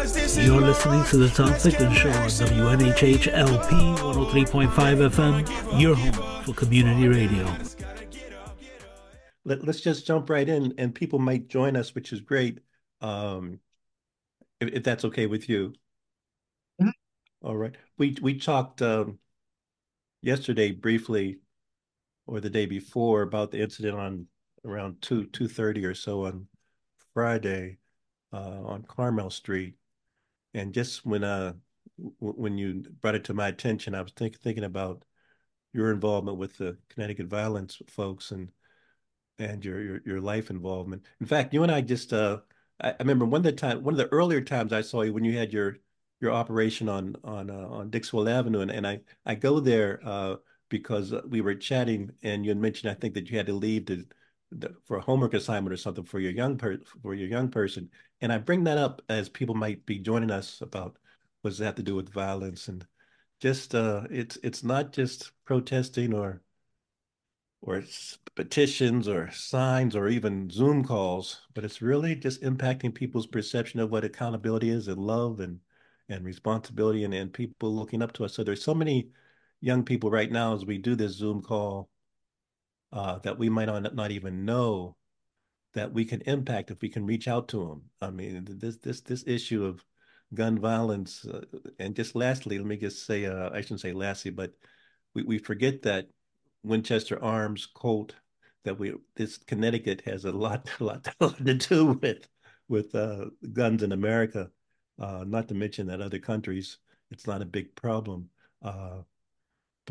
You're listening to the Tom Ficklin Show on WNHH LP 103.5 FM, your home for community radio. Let, us just jump right in, and people might join us, which is great, um, if, if that's okay with you. Mm-hmm. All right. We we talked um, yesterday briefly, or the day before, about the incident on around two two thirty or so on Friday uh, on Carmel Street, and just when uh when you brought it to my attention, I was think, thinking about your involvement with the Connecticut violence folks and and your your your life involvement. In fact, you and I just uh I, remember one of the time one of the earlier times I saw you when you had your your operation on on uh, on Dixwell Avenue, and, and I I go there uh, because we were chatting, and you had mentioned I think that you had to leave to for a homework assignment or something for your young per for your young person. And I bring that up as people might be joining us about what does that have to do with violence and just uh, it's it's not just protesting or or petitions or signs or even Zoom calls, but it's really just impacting people's perception of what accountability is and love and and responsibility and, and people looking up to us. So there's so many young people right now as we do this Zoom call uh, that we might not, not even know that we can impact if we can reach out to them. I mean, this this this issue of gun violence, uh, and just lastly, let me just say, uh, I shouldn't say lastly, but we, we forget that Winchester Arms, Colt, that we this Connecticut has a lot a lot to do with with uh, guns in America. Uh, not to mention that other countries, it's not a big problem. Uh,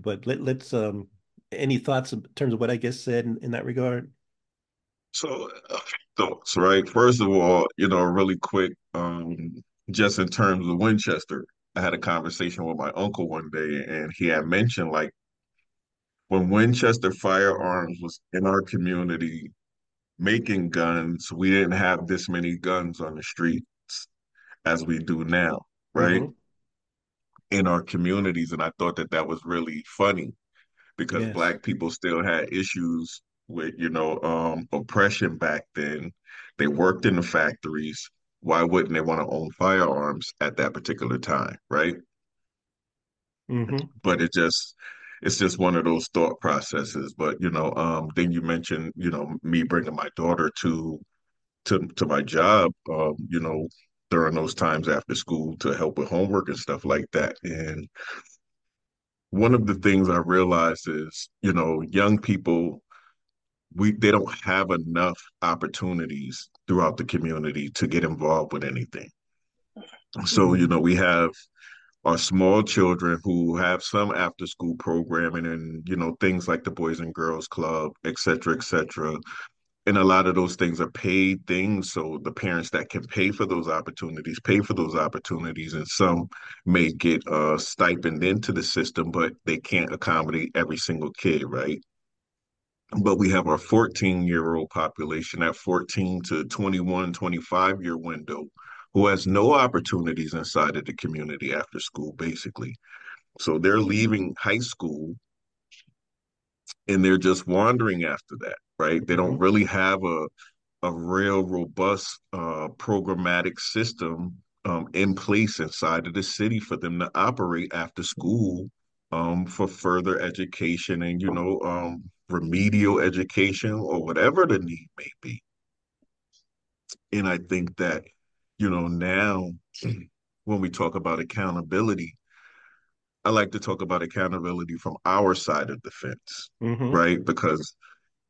but let, let's um, any thoughts in terms of what I just said in, in that regard? So, uh, thoughts, right? First of all, you know, really quick, um, just in terms of Winchester, I had a conversation with my uncle one day, and he had mentioned like when Winchester Firearms was in our community making guns, we didn't have this many guns on the streets as we do now, right? Mm-hmm. In our communities, and I thought that that was really funny because yes. black people still had issues with you know um, oppression back then. They worked in the factories. Why wouldn't they want to own firearms at that particular time, right? Mm-hmm. But it just it's just one of those thought processes. But you know, um, then you mentioned you know me bringing my daughter to to to my job. Um, you know, during those times after school to help with homework and stuff like that, and one of the things I realized is, you know, young people, we they don't have enough opportunities throughout the community to get involved with anything. So, you know, we have our small children who have some after school programming and, you know, things like the Boys and Girls Club, et cetera, et cetera. And a lot of those things are paid things. So the parents that can pay for those opportunities pay for those opportunities and some may get a stipend into the system but they can't accommodate every single kid right but we have our 14 year old population at 14 to 21 25 year window who has no opportunities inside of the community after school basically so they're leaving high school and they're just wandering after that right? They don't mm-hmm. really have a a real robust uh, programmatic system um, in place inside of the city for them to operate after school um, for further education and you know um, remedial education or whatever the need may be. And I think that you know now when we talk about accountability, I like to talk about accountability from our side of the fence, mm-hmm. right? Because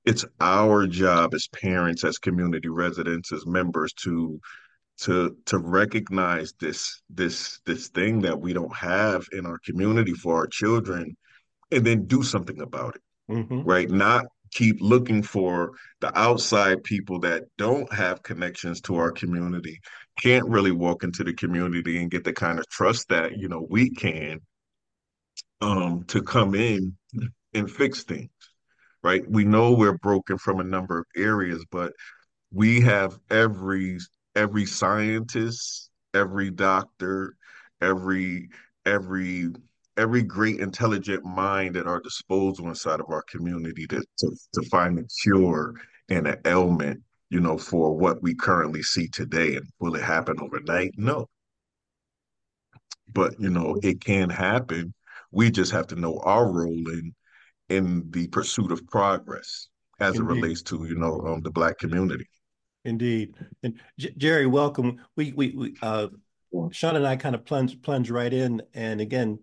it's our job as parents, as community residents, as members to to to recognize this this this thing that we don't have in our community for our children and then do something about it mm-hmm. right not keep looking for the outside people that don't have connections to our community can't really walk into the community and get the kind of trust that you know we can um, to come in and fix things. Right? We know we're broken from a number of areas, but we have every every scientist, every doctor, every every every great intelligent mind at our disposal inside of our community to to, to find a cure and an ailment you know for what we currently see today and will it happen overnight no but you know it can happen we just have to know our role in in the pursuit of progress as Indeed. it relates to you know um, the black community Indeed. And J- Jerry, welcome. We we we uh Sean and I kind of plunge plunge right in. And again,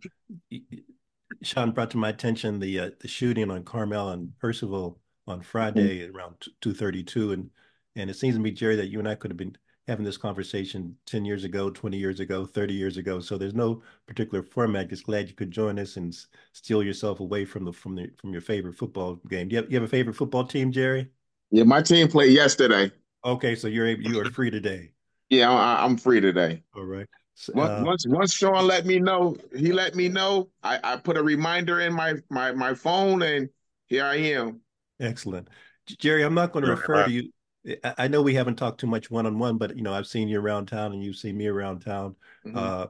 Sean brought to my attention the uh, the shooting on Carmel and Percival on Friday mm-hmm. around two thirty two, and and it seems to me, Jerry, that you and I could have been having this conversation ten years ago, twenty years ago, thirty years ago. So there's no particular format. Just glad you could join us and steal yourself away from the from the from your favorite football game. Do you have, you have a favorite football team, Jerry? Yeah, my team played yesterday. Okay, so you're able, you are free today. Yeah, I, am free today. All right. So, uh, once once Sean let me know, he let me know. I, I put a reminder in my my my phone, and here I am. Excellent, Jerry. I'm not going to refer to you. I know we haven't talked too much one on one, but you know I've seen you around town, and you've seen me around town. Mm-hmm. Uh,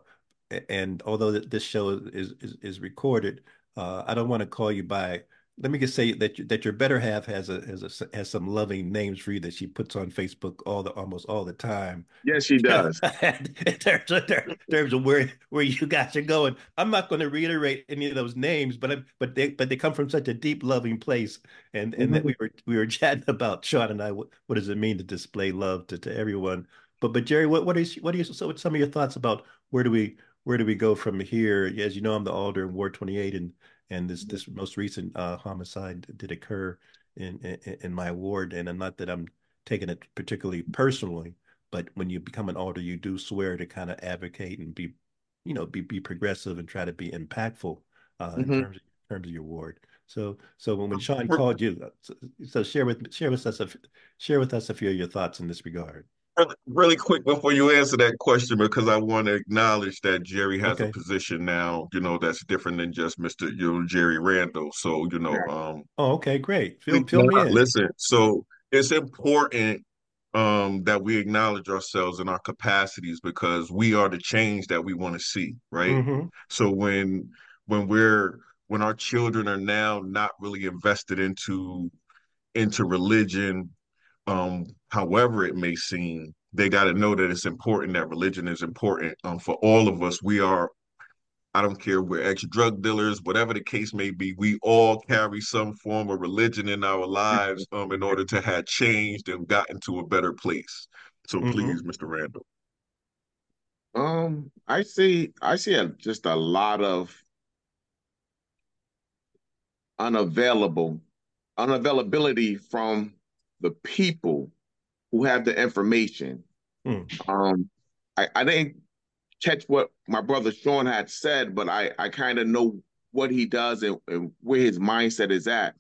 and although this show is is, is recorded, uh, I don't want to call you by let me just say that that your better half has a has a has some loving names for you that she puts on Facebook all the almost all the time. Yes, she does. in terms of, in terms of where where you guys are going, I'm not going to reiterate any of those names, but I'm, but they but they come from such a deep loving place, and and mm-hmm. that we were we were chatting about Sean and I. What, what does it mean to display love to, to everyone? But but Jerry, what what is what are you so what's some of your thoughts about where do we where do we go from here? As you know, I'm the alder in Ward 28, and and this this most recent uh, homicide did occur in, in, in my ward. And not that I'm taking it particularly personally, but when you become an alder, you do swear to kind of advocate and be, you know, be be progressive and try to be impactful uh, mm-hmm. in terms of, in terms of your ward. So so when, when Sean called you, so, so share with share with us a, share with us a few of your thoughts in this regard really, really quick before you answer that question, because I want to acknowledge that Jerry has okay. a position now, you know, that's different than just Mr. You know, Jerry Randall. So, you know, um Oh, okay, great. Fill, fill me in. Listen, so it's important um that we acknowledge ourselves and our capacities because we are the change that we want to see, right? Mm-hmm. So when when we're when our children are now not really invested into into religion um, however it may seem, they got to know that it's important that religion is important um, for all of us. We are, I don't care, we're ex drug dealers, whatever the case may be, we all carry some form of religion in our lives um, in order to have changed and gotten to a better place. So mm-hmm. please, Mr. Randall. Um, I see, I see a, just a lot of unavailable, unavailability from the people who have the information. Mm. Um, I, I didn't catch what my brother Sean had said, but I, I kind of know what he does and, and where his mindset is at.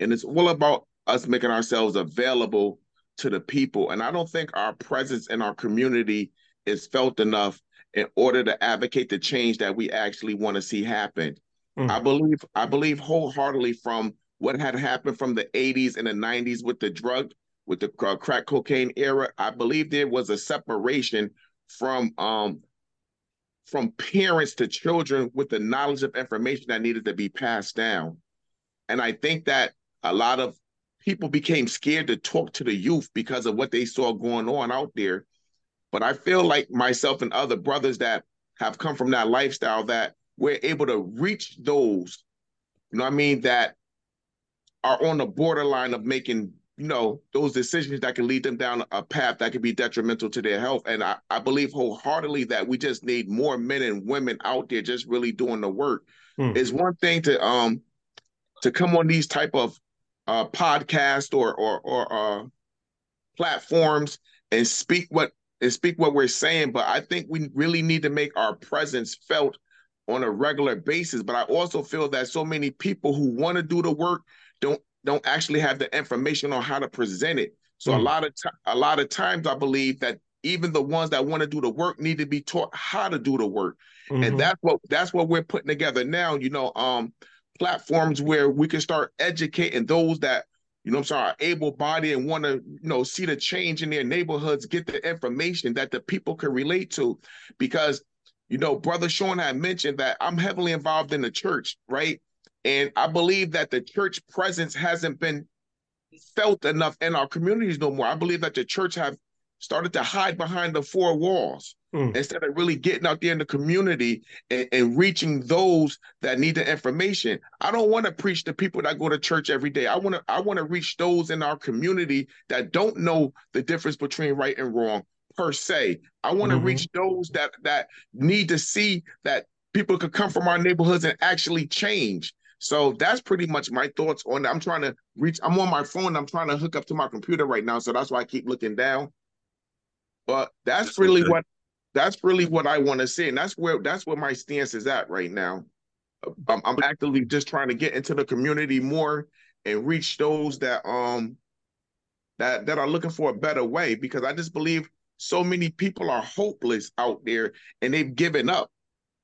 And it's all about us making ourselves available to the people. And I don't think our presence in our community is felt enough in order to advocate the change that we actually want to see happen. Mm. I believe I believe wholeheartedly from what had happened from the 80s and the 90s with the drug, with the crack cocaine era, I believe there was a separation from um from parents to children with the knowledge of information that needed to be passed down. And I think that a lot of people became scared to talk to the youth because of what they saw going on out there. But I feel like myself and other brothers that have come from that lifestyle that we're able to reach those, you know I mean, that are on the borderline of making you know those decisions that can lead them down a path that could be detrimental to their health. And I, I believe wholeheartedly that we just need more men and women out there just really doing the work. Hmm. it's one thing to um to come on these type of uh podcast or or or uh platforms and speak what and speak what we're saying but i think we really need to make our presence felt on a regular basis. But i also feel that so many people who want to do the work don't don't actually have the information on how to present it. So mm. a lot of a lot of times I believe that even the ones that want to do the work need to be taught how to do the work. Mm-hmm. And that's what that's what we're putting together now, you know, um platforms where we can start educating those that you know I'm sorry, able bodied and want to, you know, see the change in their neighborhoods, get the information that the people can relate to. Because, you know, Brother Sean had mentioned that I'm heavily involved in the church, right? And I believe that the church presence hasn't been felt enough in our communities no more. I believe that the church have started to hide behind the four walls mm. instead of really getting out there in the community and, and, reaching those that need the information. I don't want to preach to people that go to church every day. I want to I want to reach those in our community that don't know the difference between right and wrong per se. I want to mm-hmm. reach those that that need to see that people could come from our neighborhoods and actually change. So that's pretty much my thoughts on that. I'm trying to reach, I'm on my phone, I'm trying to hook up to my computer right now. So that's why I keep looking down. But that's, that's really okay. what that's really what I want to say. And that's where that's where my stance is at right now. I'm, I'm actively just trying to get into the community more and reach those that um that that are looking for a better way because I just believe so many people are hopeless out there and they've given up.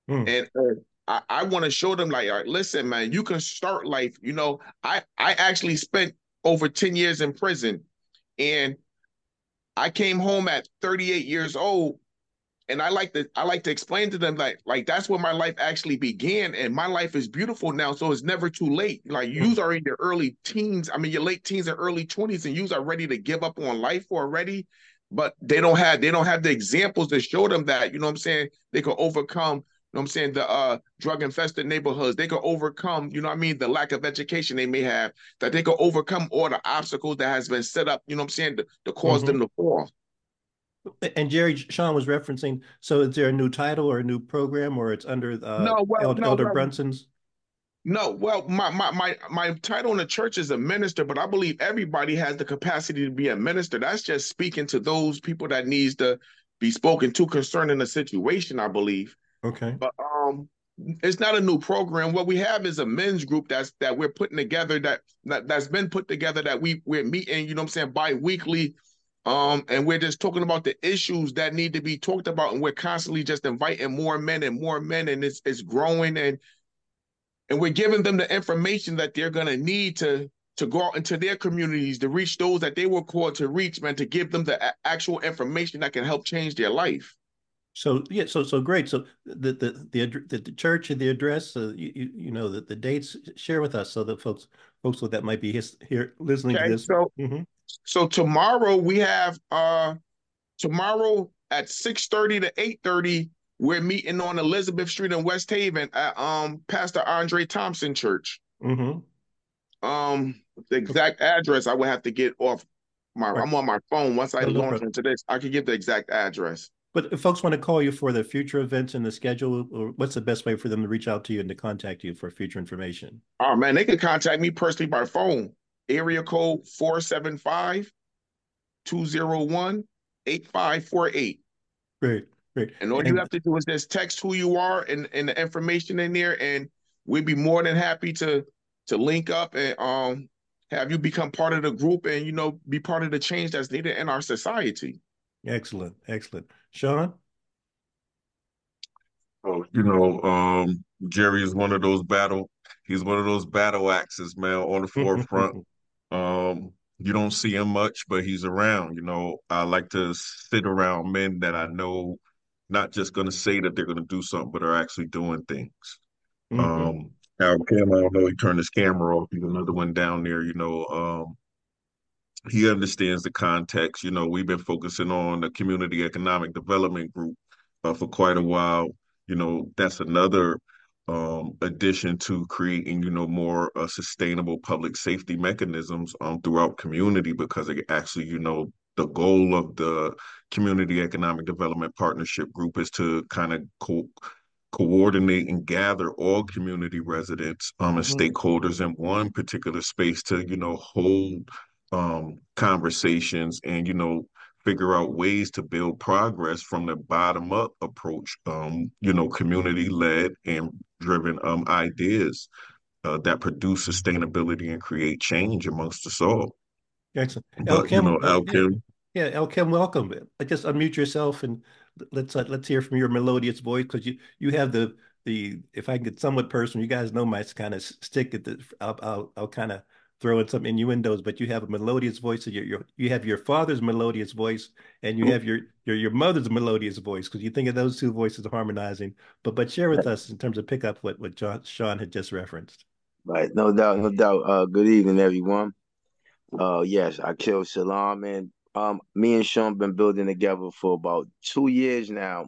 Hmm. And uh, I, I want to show them like, all right, listen, man, you can start life. You know, I I actually spent over 10 years in prison and I came home at 38 years old and I like to I like to explain to them like like that's where my life actually began and my life is beautiful now so it's never too late like mm. you are in your early teens I mean your late teens and early 20s and you are ready to give up on life already but they don't have they don't have the examples to show them that you know what I'm saying they can overcome know what I'm saying, the uh, drug infested neighborhoods, they could overcome, you know what I mean, the lack of education they may have, that they could overcome all the obstacles that has been set up, you know what I'm saying, to, to because mm-hmm. them to fall. And Jerry Sean was referencing, so is there a new title or a new program or it's under uh, no, well, Elder, no, Elder well, Brunson's? No, well, my, my my my title in the church is a minister, but I believe everybody has the capacity to be a minister. That's just speaking to those people that needs to be spoken to concerning the situation, I believe. Okay. But um it's not a new program. What we have is a men's group that's that we're putting together that, that that's been put together that we we're meeting, you know what I'm saying, bi-weekly. Um, and we're just talking about the issues that need to be talked about, and we're constantly just inviting more men and more men, and it's it's growing and and we're giving them the information that they're gonna need to to go out into their communities to reach those that they were called to reach, man, to give them the actual information that can help change their life. So yeah, so so great. So the the the, the, church and the address, uh, you, you know the, the dates. Share with us so that folks folks that might be his, here listening okay, to this. So mm-hmm. so tomorrow we have uh tomorrow at six thirty to eight thirty we're meeting on Elizabeth Street in West Haven at um Pastor Andre Thompson Church. Mm-hmm. Um, the exact address I would have to get off my. Right. I'm on my phone. Once I launch into this, I can give the exact address. But if folks want to call you for the future events in the schedule, what's the best way for them to reach out to you and to contact you for future information? Oh man, they can contact me personally by phone. Area code 475 201 8548. Great, great. And all and, you have to do is just text who you are and, and the information in there, and we'd be more than happy to to link up and um have you become part of the group and you know be part of the change that's needed in our society. Excellent, excellent. Sean? Oh, you know, um, Jerry is one of those battle. He's one of those battle axes, man, on the forefront. um, you don't see him much, but he's around. You know, I like to sit around men that I know, not just going to say that they're going to do something, but are actually doing things. Mm-hmm. Um, Al Kim, I don't know. He turned his camera off. He's another one down there. You know, um, he understands the context. You know, we've been focusing on the community economic development group uh, for quite a while. You know, that's another um, addition to creating, you know, more uh, sustainable public safety mechanisms um, throughout community because it actually, you know, the goal of the community economic development partnership group is to kind of co- coordinate and gather all community residents um, and mm-hmm. stakeholders in one particular space to, you know, hold um, conversations and you know figure out ways to build progress from the bottom up approach um, you know community led and driven um, ideas uh, that produce sustainability and create change amongst us all. Excellent but, you know Al Kim Yeah, Elkem, welcome. I just unmute yourself and let's uh, let's hear from your melodious voice because you you have the the if I can get somewhat personal, you guys know my kind of stick at the I'll I'll, I'll kind of throw in some innuendos, but you have a melodious voice. And your, you have your father's melodious voice, and you have your your your mother's melodious voice because you think of those two voices harmonizing. But but share with us in terms of pick up what what John, Sean had just referenced. Right, no doubt, no doubt. Uh, good evening, everyone. Uh, yes, I killed Salam, and um, me and Sean been building together for about two years now.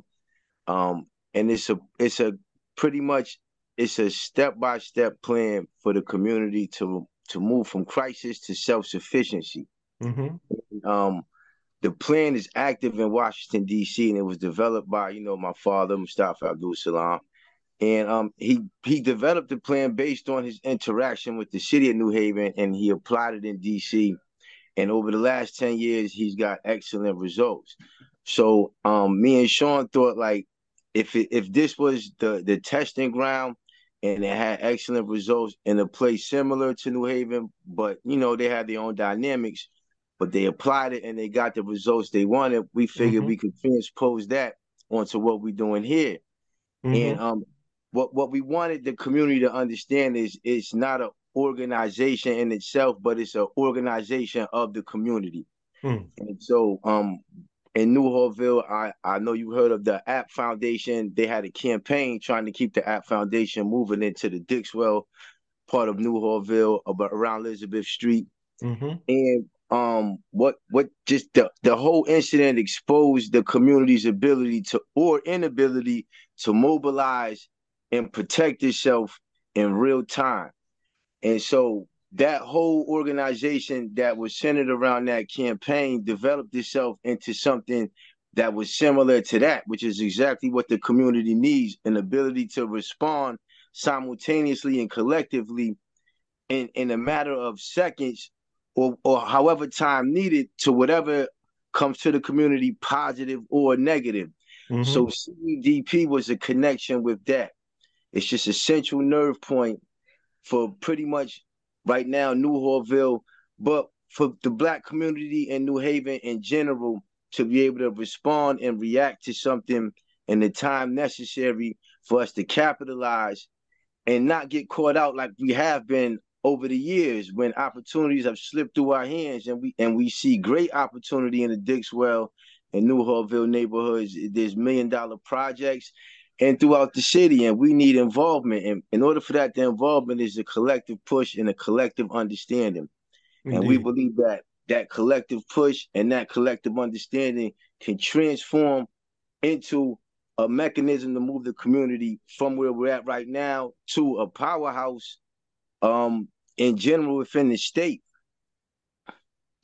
Um, and it's a it's a pretty much it's a step by step plan for the community to to move from crisis to self sufficiency. Mm-hmm. Um, the plan is active in Washington D.C. and it was developed by you know my father Mustafa Abdul Salam, and um, he he developed the plan based on his interaction with the city of New Haven, and he applied it in D.C. And over the last ten years, he's got excellent results. So um, me and Sean thought like if it, if this was the the testing ground and it had excellent results in a place similar to New Haven, but you know they had their own dynamics. But they applied it and they got the results they wanted. We figured mm-hmm. we could transpose that onto what we're doing here. Mm-hmm. And um, what what we wanted the community to understand is it's not an organization in itself, but it's an organization of the community. Mm. And so um, in Newhallville, I, I know you heard of the APT Foundation. They had a campaign trying to keep the APT Foundation moving into the Dixwell part of Newhallville, about around Elizabeth Street. Mm-hmm. And um, what what just the the whole incident exposed the community's ability to or inability to mobilize and protect itself in real time. And so that whole organization that was centered around that campaign developed itself into something that was similar to that, which is exactly what the community needs an ability to respond simultaneously and collectively in, in a matter of seconds or, or however time needed to whatever comes to the community, positive or negative. Mm-hmm. So CEDP was a connection with that. It's just a central nerve point for pretty much right now, New Newhallville, but for the black community in New Haven in general to be able to respond and react to something in the time necessary for us to capitalize and not get caught out like we have been over the years when opportunities have slipped through our hands and we and we see great opportunity in the Dixwell and Newhallville neighborhoods. There's million dollar projects and throughout the city. And we need involvement. And in order for that, the involvement is a collective push and a collective understanding. Indeed. And we believe that that collective push and that collective understanding can transform into a mechanism to move the community from where we're at right now to a powerhouse um, in general within the state.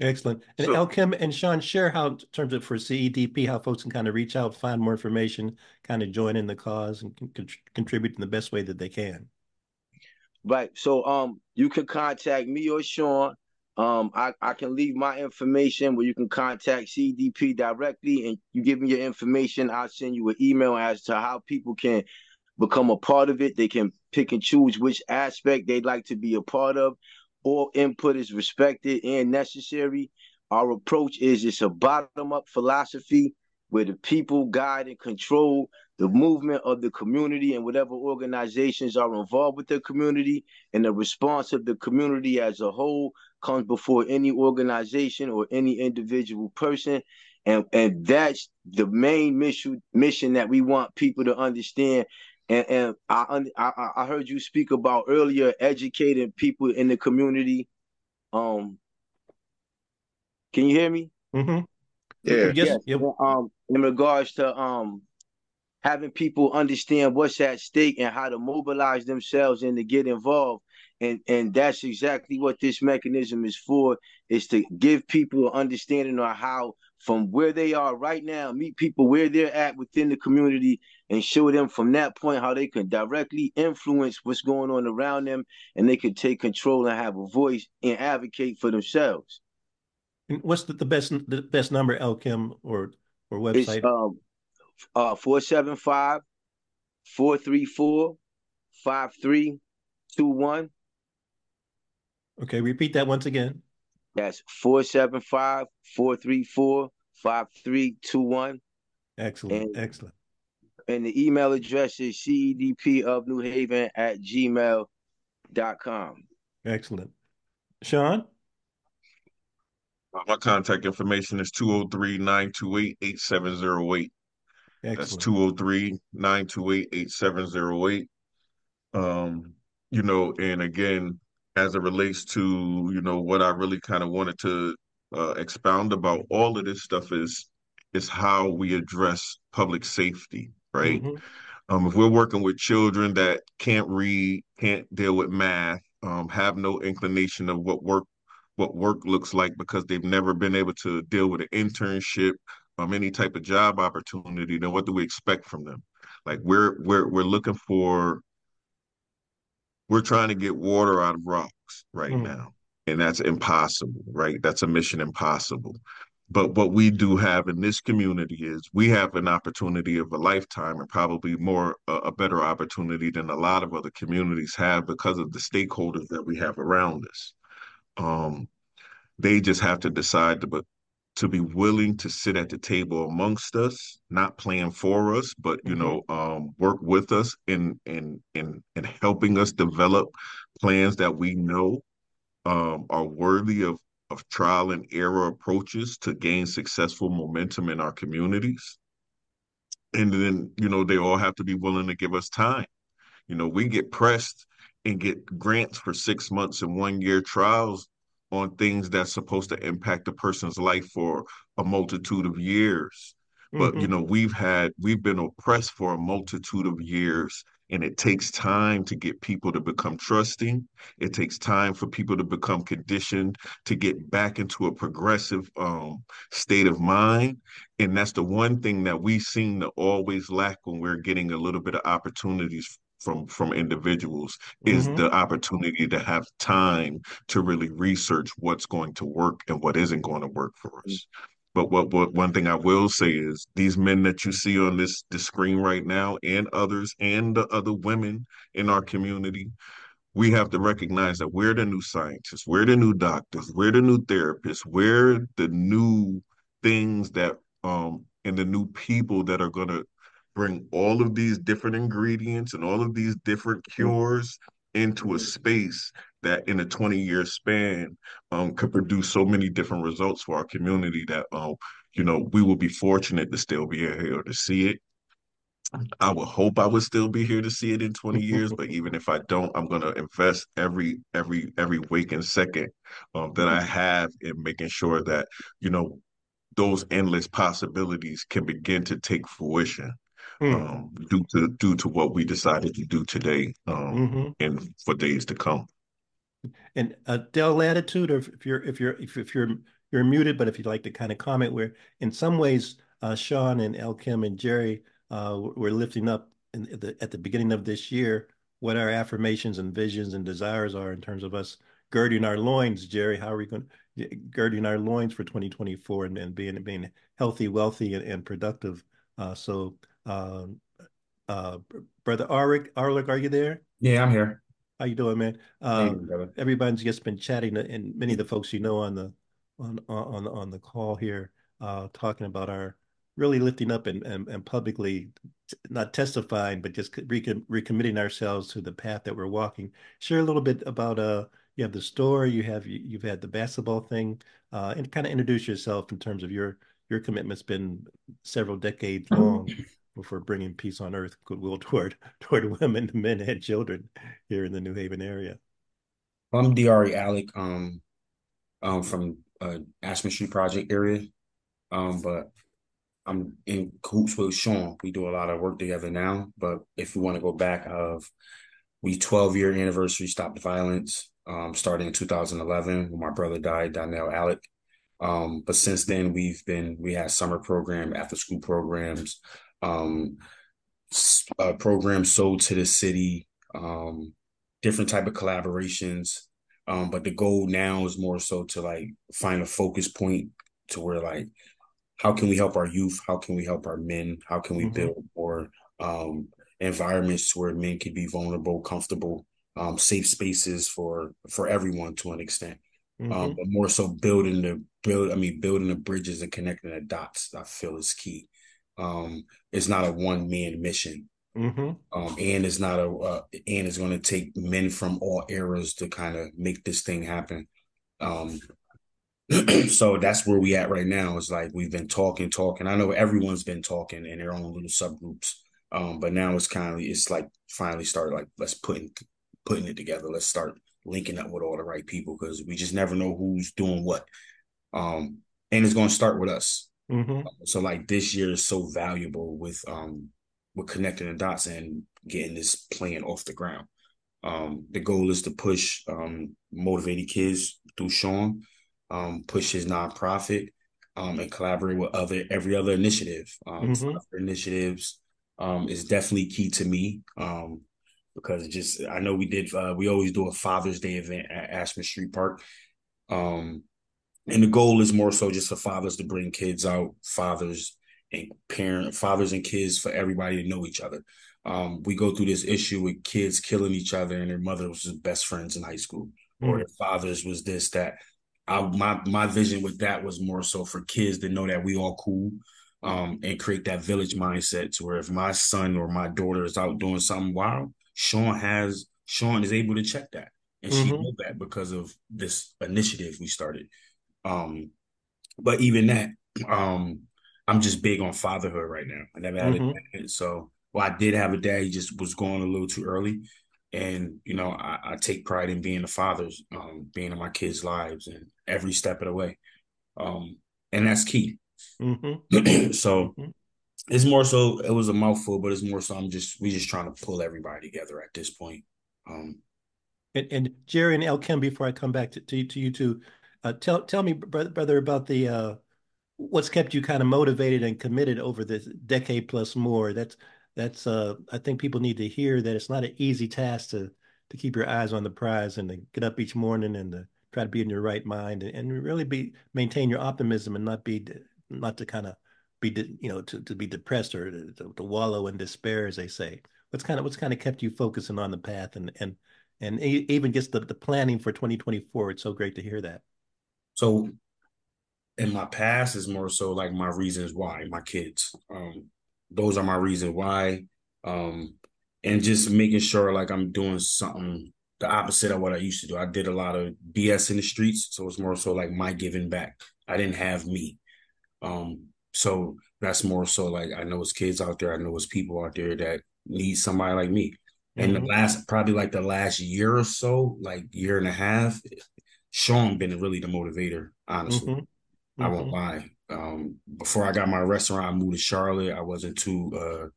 Excellent. And so, Elkem and Sean, share how, in terms of for CEDP, how folks can kind of reach out, find more information, kind of join in the cause and con- contribute in the best way that they can. Right. So um, you can contact me or Sean. Um, I, I can leave my information where you can contact CEDP directly and you give me your information. I'll send you an email as to how people can become a part of it. They can pick and choose which aspect they'd like to be a part of all input is respected and necessary. Our approach is it's a bottom up philosophy where the people guide and control the movement of the community and whatever organizations are involved with the community. And the response of the community as a whole comes before any organization or any individual person. And, and that's the main mission mission that we want people to understand and, and I, I I heard you speak about earlier educating people in the community. Um, can you hear me? Mm-hmm. Yeah. Yes. Yep. Um, in regards to um having people understand what's at stake and how to mobilize themselves and to get involved. And and that's exactly what this mechanism is for, is to give people an understanding on how from where they are right now, meet people where they're at within the community and show them from that point how they can directly influence what's going on around them and they can take control and have a voice and advocate for themselves. And what's the, the best the best number, Elkem, or or website? It's um uh 475 434 5321. Okay, repeat that once again. That's 475 434 5321. Excellent. And, excellent. And the email address is CEDP of New Haven at gmail.com. Excellent. Sean? My contact information is 203 928 8708. That's 203 928 8708. Um, you know, and again, as it relates to, you know, what I really kind of wanted to uh, expound about all of this stuff is is how we address public safety, right? Mm-hmm. Um, if we're working with children that can't read, can't deal with math, um, have no inclination of what work what work looks like because they've never been able to deal with an internship, um, any type of job opportunity, then what do we expect from them? Like we're we're we're looking for we're trying to get water out of rocks right mm. now. And that's impossible, right? That's a mission impossible. But what we do have in this community is we have an opportunity of a lifetime and probably more uh, a better opportunity than a lot of other communities have because of the stakeholders that we have around us. Um, they just have to decide to to be willing to sit at the table amongst us, not plan for us, but you mm-hmm. know, um, work with us in in in in helping us develop plans that we know um, are worthy of of trial and error approaches to gain successful momentum in our communities. And then, you know, they all have to be willing to give us time. You know, we get pressed and get grants for six months and one year trials on things that's supposed to impact a person's life for a multitude of years. But mm-hmm. you know, we've had we've been oppressed for a multitude of years and it takes time to get people to become trusting. It takes time for people to become conditioned to get back into a progressive um, state of mind. And that's the one thing that we seem to always lack when we're getting a little bit of opportunities from from individuals is mm-hmm. the opportunity to have time to really research what's going to work and what isn't going to work for us. But what, what one thing I will say is these men that you see on this, this screen right now, and others, and the other women in our community, we have to recognize that we're the new scientists, we're the new doctors, we're the new therapists, we're the new things that um and the new people that are gonna bring all of these different ingredients and all of these different cures into a space that in a 20 year span um, could produce so many different results for our community that um, you know we will be fortunate to still be here to see it. I would hope I would still be here to see it in 20 years, but even if I don't, I'm gonna invest every every every waking second um, that I have in making sure that you know those endless possibilities can begin to take fruition mm. um, due to due to what we decided to do today um, mm-hmm. and for days to come. And uh, Dell Latitude, or if you're if you're if, if you're you're muted, but if you'd like to kind of comment, where in some ways uh, Sean and El Kim and Jerry uh, were lifting up in the, at the beginning of this year what our affirmations and visions and desires are in terms of us girding our loins. Jerry, how are we going to girding our loins for 2024 and, and being being healthy, wealthy, and, and productive? Uh, so, um, uh, brother Arlick, Arlick, are you there? Yeah, I'm here. How you doing, man? Um, everybody's just been chatting, and many of the folks you know on the on on on the call here, uh, talking about our really lifting up and and, and publicly, not testifying, but just recom- recommitting ourselves to the path that we're walking. Share a little bit about uh, you have the store, you have you, you've had the basketball thing, uh, and kind of introduce yourself in terms of your your commitment's been several decades long for bringing peace on earth, goodwill toward toward women, men, and children here in the New Haven area. I'm Dre Alec, um, um, from uh, Ashmun Street Project area, um, but I'm in cahoots with Sean. We do a lot of work together now. But if we want to go back, of we 12 year anniversary stopped Violence, um, starting in 2011 when my brother died, Donnell Alec. Um, but since then, we've been we had summer program, after school programs, um, uh, programs sold to the city, um, different type of collaborations. Um, but the goal now is more so to like find a focus point to where like, how can we help our youth? How can we help our men? How can we mm-hmm. build more um, environments where men can be vulnerable, comfortable, um, safe spaces for for everyone to an extent. um, mm-hmm. um, but more so building the build. I mean, building the bridges and connecting the dots. I feel is key. Um, it's not a one man mission. Mm-hmm. Um, and it's not a uh, and it's going to take men from all eras to kind of make this thing happen. Um, so that's where we at right now. It's like we've been talking, talking. I know everyone's been talking in their own little subgroups, um, but now it's kind of it's like finally started like let's putting putting it together. Let's start linking up with all the right people because we just never know who's doing what. Um, and it's going to start with us. Mm-hmm. So like this year is so valuable with um with connecting the dots and getting this plan off the ground. Um, the goal is to push um, motivated kids through Sean, um, push his nonprofit, um, and collaborate with other every other initiative. Um, mm-hmm. Initiatives um, is definitely key to me um, because just I know we did uh, we always do a Father's Day event at Ashmun Street Park, um, and the goal is more so just for fathers to bring kids out, fathers and parent fathers and kids for everybody to know each other. Um, we go through this issue with kids killing each other and their mothers was just best friends in high school, mm. or their fathers was this that. I, my my vision with that was more so for kids to know that we all cool, um, and create that village mindset to where if my son or my daughter is out doing something wild, Sean has Sean is able to check that, and mm-hmm. she know that because of this initiative we started. Um, but even that, um, I'm just big on fatherhood right now. I never had mm-hmm. so well, I did have a dad. He just was going a little too early, and you know, I, I take pride in being a father, um, being in my kids' lives, and every step of the way, um, and that's key. Mm-hmm. so mm-hmm. it's more so it was a mouthful, but it's more so I'm just we just trying to pull everybody together at this point. Um, and, and Jerry and El Kim, before I come back to to, to you two, uh, tell tell me, brother, brother about the uh, what's kept you kind of motivated and committed over this decade plus more? That's that's uh i think people need to hear that it's not an easy task to to keep your eyes on the prize and to get up each morning and to try to be in your right mind and, and really be maintain your optimism and not be not to kind of be you know to, to be depressed or to, to wallow in despair as they say. What's kind of what's kind of kept you focusing on the path and and and even just the, the planning for 2024 it's so great to hear that so in my past is more so like my reasons why my kids. Um those are my reasons why um and just making sure like i'm doing something the opposite of what i used to do. I did a lot of bs in the streets so it's more so like my giving back. I didn't have me. Um so that's more so like i know it's kids out there. I know it's people out there that need somebody like me. And mm-hmm. the last probably like the last year or so like year and a half sean been really the motivator honestly mm-hmm. I won't mm-hmm. lie. Um, before I got my restaurant, I moved to Charlotte. I wasn't too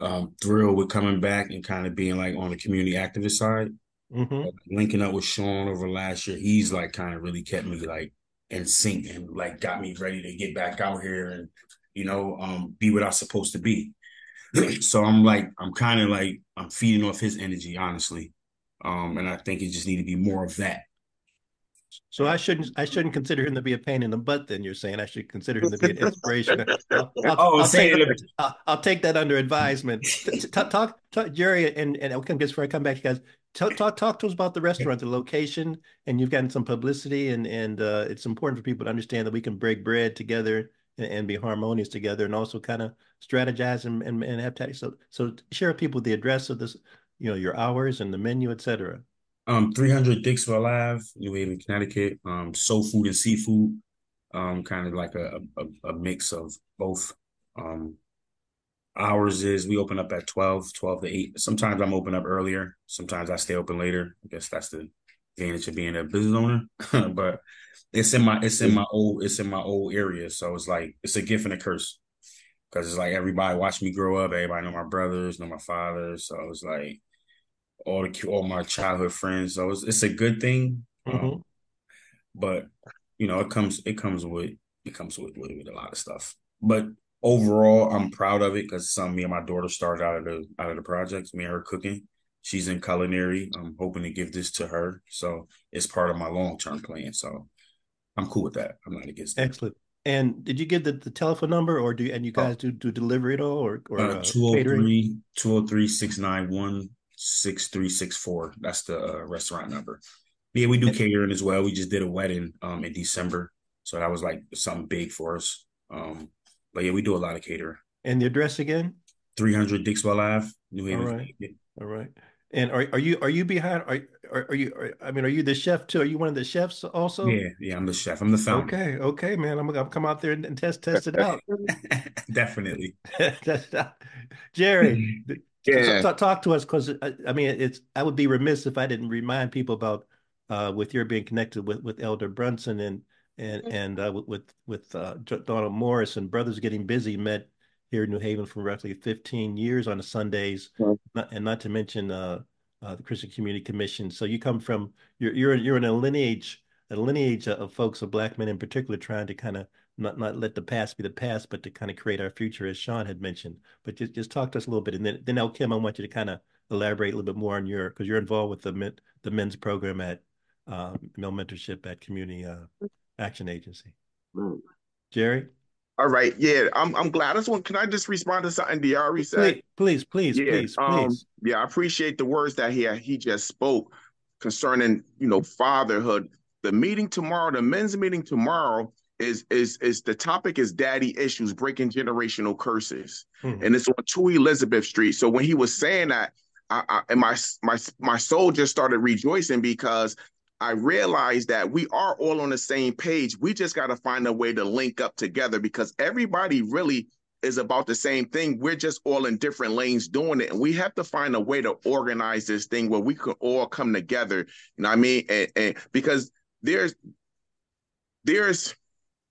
uh, um, thrilled with coming back and kind of being like on the community activist side. Mm-hmm. linking up with Sean over last year, he's like kind of really kept me like in sync and like got me ready to get back out here and you know um, be what I'm supposed to be. so I'm like I'm kind of like I'm feeding off his energy, honestly, um, and I think it just need to be more of that. So I shouldn't I shouldn't consider him to be a pain in the butt. Then you're saying I should consider him to be an inspiration. I'll, I'll, oh, I'll, take, I'll, I'll, take that under advisement. talk, talk, talk, Jerry, and and I'll come before I come back, you guys. Talk, talk talk to us about the restaurant, the location, and you've gotten some publicity, and and uh, it's important for people to understand that we can break bread together and, and be harmonious together, and also kind of strategize and and, and have t- so so share with people the address of this, you know, your hours and the menu, etc. Um, 300 Dixwell Ave, New Haven, Connecticut. Um, soul food and seafood. Um, kind of like a, a, a mix of both. Um, ours is we open up at 12, 12 to 8. Sometimes I'm open up earlier. Sometimes I stay open later. I guess that's the advantage of being a business owner. but it's in my it's in my old it's in my old area. So it's like it's a gift and a curse. Cause it's like everybody watched me grow up, everybody know my brothers, know my father. So it's like all the all my childhood friends. So it's, it's a good thing. Mm-hmm. Um, but you know, it comes it comes with it comes with, with, with a lot of stuff. But overall, I'm proud of it because some me and my daughter started out of the out of the projects. Me and her cooking. She's in culinary. I'm hoping to give this to her, so it's part of my long term plan. So I'm cool with that. I'm not against that. Excellent. And did you get the, the telephone number or do and you guys oh. do do delivery at all or, or uh, 203 203 691 6364. That's the uh, restaurant number. Yeah, we do catering as well. We just did a wedding um in December, so that was like something big for us. Um, but yeah, we do a lot of catering. And the address again? 300 Dixwell Ave, New Haven. All right. All right. And are are you are you behind? Are are, are you? Are, I mean, are you the chef too? Are you one of the chefs also? Yeah, yeah, I'm the chef. I'm the founder. Okay, okay, man. I'm gonna come out there and, and test test it out. Definitely. Jerry, yeah. talk, talk to us because I, I, mean, it's I would be remiss if I didn't remind people about uh, with your being connected with with Elder Brunson and and and uh, with with uh, Donald Morris and Brothers Getting Busy met here in New Haven for roughly 15 years on the Sundays, not, and not to mention uh, uh, the Christian Community Commission. So you come from you're you're you're in a lineage a lineage of folks of black men in particular trying to kind of not not let the past be the past, but to kind of create our future, as Sean had mentioned. But just just talk to us a little bit, and then then El Kim, I want you to kind of elaborate a little bit more on your because you're involved with the men, the men's program at um, male mentorship at Community uh, Action Agency. Jerry. All right. Yeah, I'm I'm glad. I just want can I just respond to something Diari said? Please, please, please, yeah, please, um, please. Yeah, I appreciate the words that he he just spoke concerning, you know, fatherhood. The meeting tomorrow, the men's meeting tomorrow is is is the topic is daddy issues, breaking generational curses. Mm-hmm. And it's on 2 Elizabeth Street. So when he was saying that, I, I and my my my soul just started rejoicing because I realized that we are all on the same page. We just got to find a way to link up together because everybody really is about the same thing. We're just all in different lanes doing it. And we have to find a way to organize this thing where we can all come together. You know what I mean? And, and because there's there's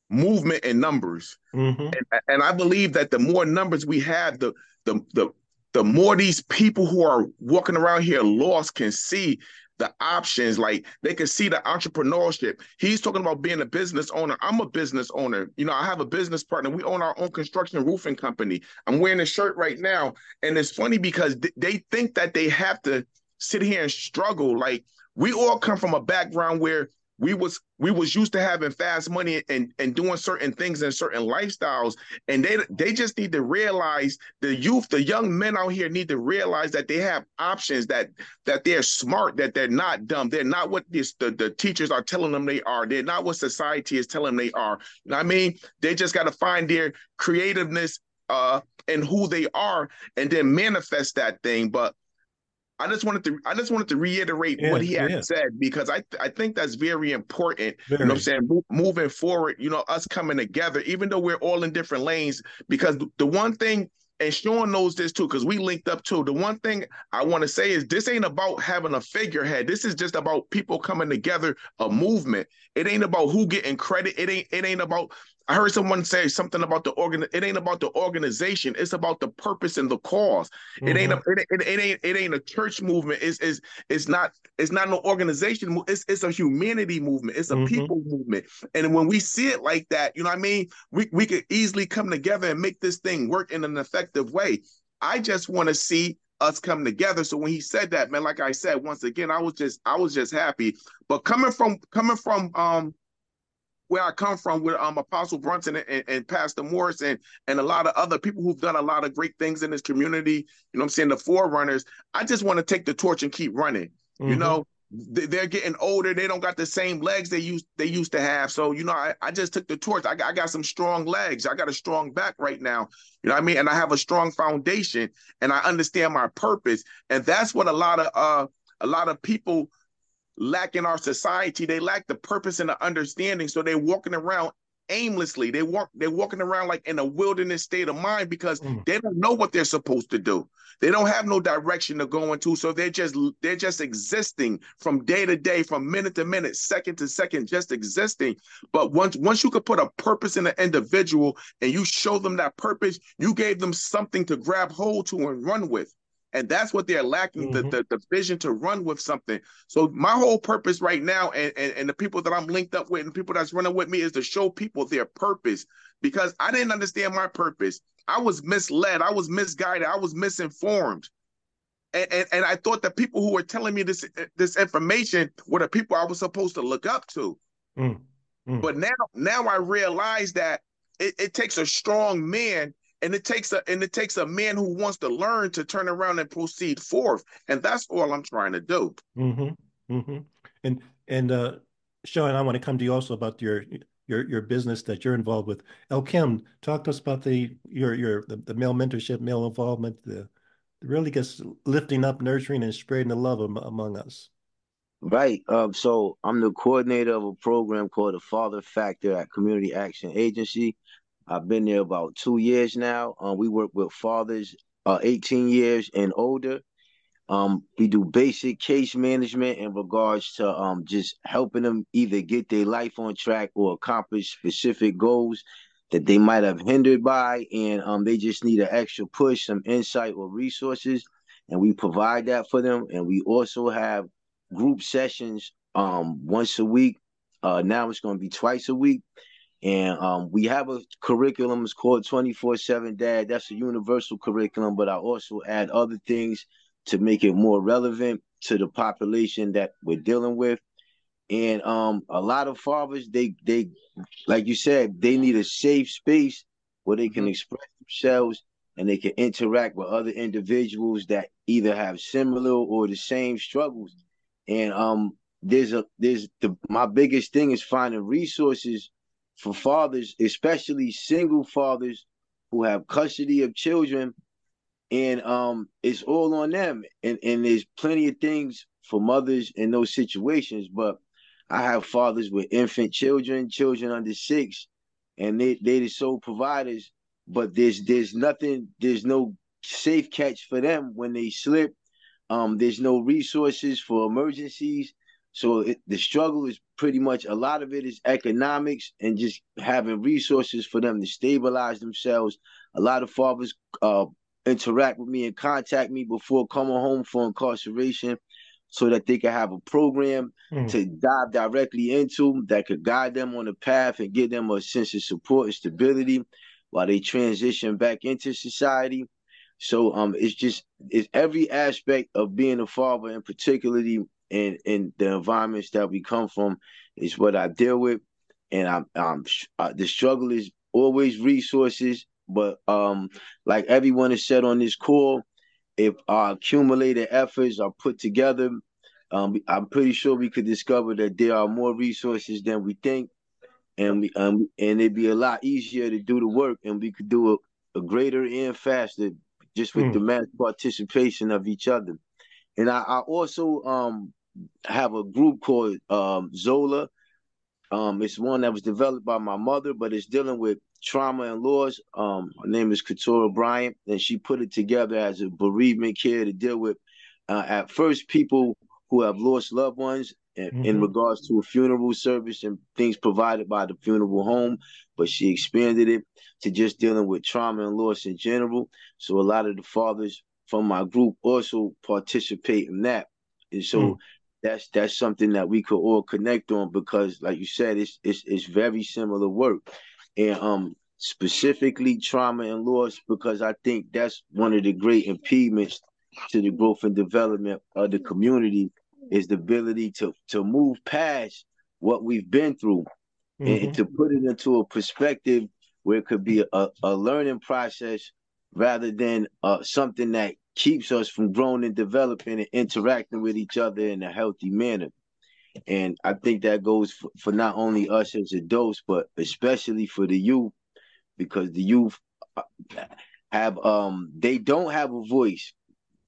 movement and numbers. Mm-hmm. And, and I believe that the more numbers we have, the the the the more these people who are walking around here lost can see the options. Like they can see the entrepreneurship. He's talking about being a business owner. I'm a business owner. You know, I have a business partner. We own our own construction roofing company. I'm wearing a shirt right now. And it's funny because th- they think that they have to sit here and struggle. Like we all come from a background where we was we was used to having fast money and and doing certain things and certain lifestyles. And they they just need to realize the youth the young men out here need to realize that they have options that that they're smart that they're not dumb. They're not what this the, the teachers are telling them they are. They're not what society is telling them they are. You know i mean? They just got to find their creativeness uh and who they are and then manifest that thing. But I just wanted to I just wanted to reiterate yeah, what he had yeah. said because I I think that's very important. Very. You know what I'm saying? Mo- moving forward, you know, us coming together, even though we're all in different lanes, because the one thing and Sean knows this too, because we linked up too. The one thing I want to say is this ain't about having a figurehead. This is just about people coming together, a movement. It ain't about who getting credit. It ain't it ain't about I heard someone say something about the organ. It ain't about the organization. It's about the purpose and the because mm-hmm. It ain't a, it, it, it, ain't it ain't a church movement. It's it's it's not it's not an organization. It's it's a humanity movement. It's a mm-hmm. people movement. And when we see it like that, you know what I mean. We we could easily come together and make this thing work in an effective way. I just want to see us come together. So when he said that, man, like I said, once again, I was just I was just happy. But coming from coming from um where I come from with um Apostle Brunson and, and, Pastor Morris and, and a lot of other people who've done a lot of great things in this community, you know I'm saying, the forerunners, I just want to take the torch and keep running. Mm-hmm. You know, they're getting older. They don't got the same legs they used they used to have. So you know, I, I just took the torch. I got, I got some strong legs. I got a strong back right now. You know what I mean? And I have a strong foundation, and I understand my purpose. And that's what a lot of uh a lot of people lack in our society. They lack the purpose and the understanding. So they're walking around aimlessly. They walk they're walking around like in a wilderness state of mind because mm. they don't know what they're supposed to do. They don't have no direction to go into. So they're just they're just existing from day to day, from minute to minute, second to second, just existing. But once once you could put a purpose in an individual and you show them that purpose, you gave them something to grab hold to and run with and that's what they're lacking mm-hmm. the, the, the vision to run with something. So my whole purpose right now and, and and the people that i'm linked up with and people that's running with me is to show people their purpose. Because i didn't understand my purpose. I was misled. I was misguided. I was misinformed. And, and, and i thought the people who were telling me this this information were the people i was supposed to look up to. Mm. Mm. but now now i realize that it, it takes a strong man and it takes a and it takes a man who wants to learn to turn around and proceed forth and that's all i'm trying to do mm-hmm. Mm-hmm. and And uh, Sean, I want to come to you also about your your your business that you're involved with. El Kim, talk to us about the your your the, the male mentorship, male involvement, the really gets lifting up, nurturing, and spreading the love among us. Right. Um, so I'm the coordinator of a program called the Father Factor at Community Action Agency. I've been there about two years now. Um, we work with fathers uh, 18 years and older. Um, we do basic case management in regards to um, just helping them either get their life on track or accomplish specific goals that they might have hindered by, and um, they just need an extra push, some insight or resources, and we provide that for them. And we also have group sessions um, once a week. Uh, now it's going to be twice a week. And um, we have a curriculum. It's called 24 7 Dad. That's a universal curriculum, but I also add other things to make it more relevant to the population that we're dealing with. And um, a lot of fathers, they they like you said, they need a safe space where they can mm-hmm. express themselves and they can interact with other individuals that either have similar or the same struggles. And um, there's a there's the my biggest thing is finding resources for fathers, especially single fathers who have custody of children, and um, it's all on them. And and there's plenty of things for mothers in those situations, but I have fathers with infant children, children under six, and they they the sole providers. But there's there's nothing, there's no safe catch for them when they slip. Um, there's no resources for emergencies. So it, the struggle is pretty much a lot of it is economics and just having resources for them to stabilize themselves. A lot of fathers uh, interact with me and contact me before coming home for incarceration so that they can have a program mm. to dive directly into that could guide them on the path and give them a sense of support and stability while they transition back into society. So um it's just it's every aspect of being a father and particularly in in the environments that we come from is what I deal with and I'm um uh, the struggle is always resources but um like everyone has said on this call if our accumulated efforts are put together, um, I'm pretty sure we could discover that there are more resources than we think, and we um, and it'd be a lot easier to do the work, and we could do a, a greater and faster just with mm. the mass participation of each other. And I, I also um have a group called um, Zola. Um, it's one that was developed by my mother, but it's dealing with trauma and loss. Um, her name is Katora Bryant, and she put it together as a bereavement care to deal with uh, at first people who have lost loved ones in, mm-hmm. in, regards to a funeral service and things provided by the funeral home, but she expanded it to just dealing with trauma and loss in general. So a lot of the fathers from my group also participate in that, and so. Mm. That's that's something that we could all connect on because, like you said, it's it's it's very similar work and um specifically trauma and loss because I think that's one of the great impediments to the growth and development of the community is the ability to to move past what we've been through mm-hmm. and to put it into a perspective where it could be a, a learning process rather than uh, something that keeps us from growing and developing and interacting with each other in a healthy manner. And I think that goes for, for not only us as adults, but especially for the youth, because the youth uh, have um they don't have a voice.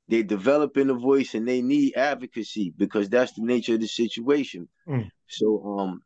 They're developing a voice and they need advocacy because that's the nature of the situation. Mm. So um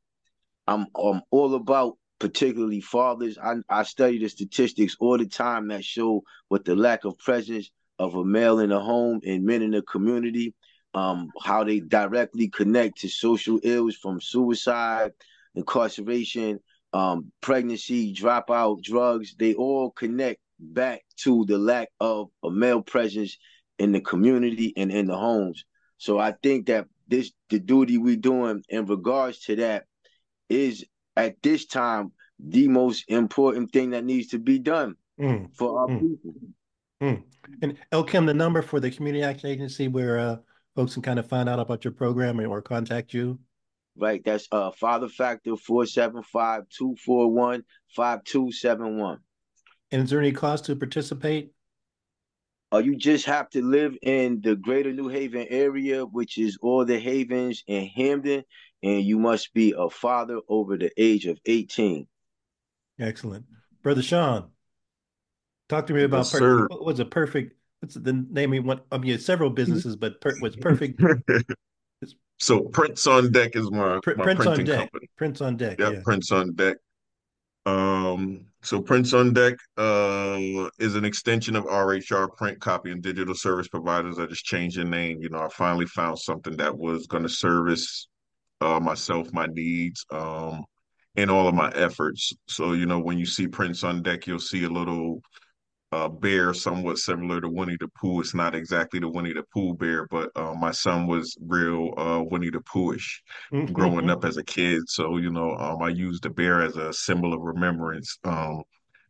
I'm I'm all about particularly fathers. I, I study the statistics all the time that show what the lack of presence of a male in a home and men in the community um, how they directly connect to social ills from suicide, incarceration, um, pregnancy, dropout, drugs. They all connect back to the lack of a male presence in the community and in the homes. So I think that this the duty we're doing in regards to that is at this time the most important thing that needs to be done mm. for our mm. people. Mm. And El Kim, the number for the Community Action Agency where uh, folks can kind of find out about your program or contact you? Right. That's uh Father Factor 475-241-5271. And is there any cost to participate? Uh, you just have to live in the greater New Haven area, which is all the havens and Hamden, and you must be a father over the age of 18. Excellent. Brother Sean, talk to me about Yes, per- what was a perfect what's the name of one I mean several businesses, but per, what's perfect So Prince on Deck is my, Pr- my Prince on printing deck. company. Prince on deck. Yep, Yeah. Prince on Deck. Um, so Prince on Deck uh, is an extension of RHR Print Copy and Digital Service Providers I just changed the name. You know, I finally found something that was going to service uh, myself, my needs, um, and all of my efforts. So, you know, when you see Prince on Deck, you'll see a little uh, bear somewhat similar to Winnie the Pooh. It's not exactly the Winnie the Pooh bear, but uh, my son was real uh, Winnie the Poohish growing up as a kid. So, you know, um, I use the bear as a symbol of remembrance um,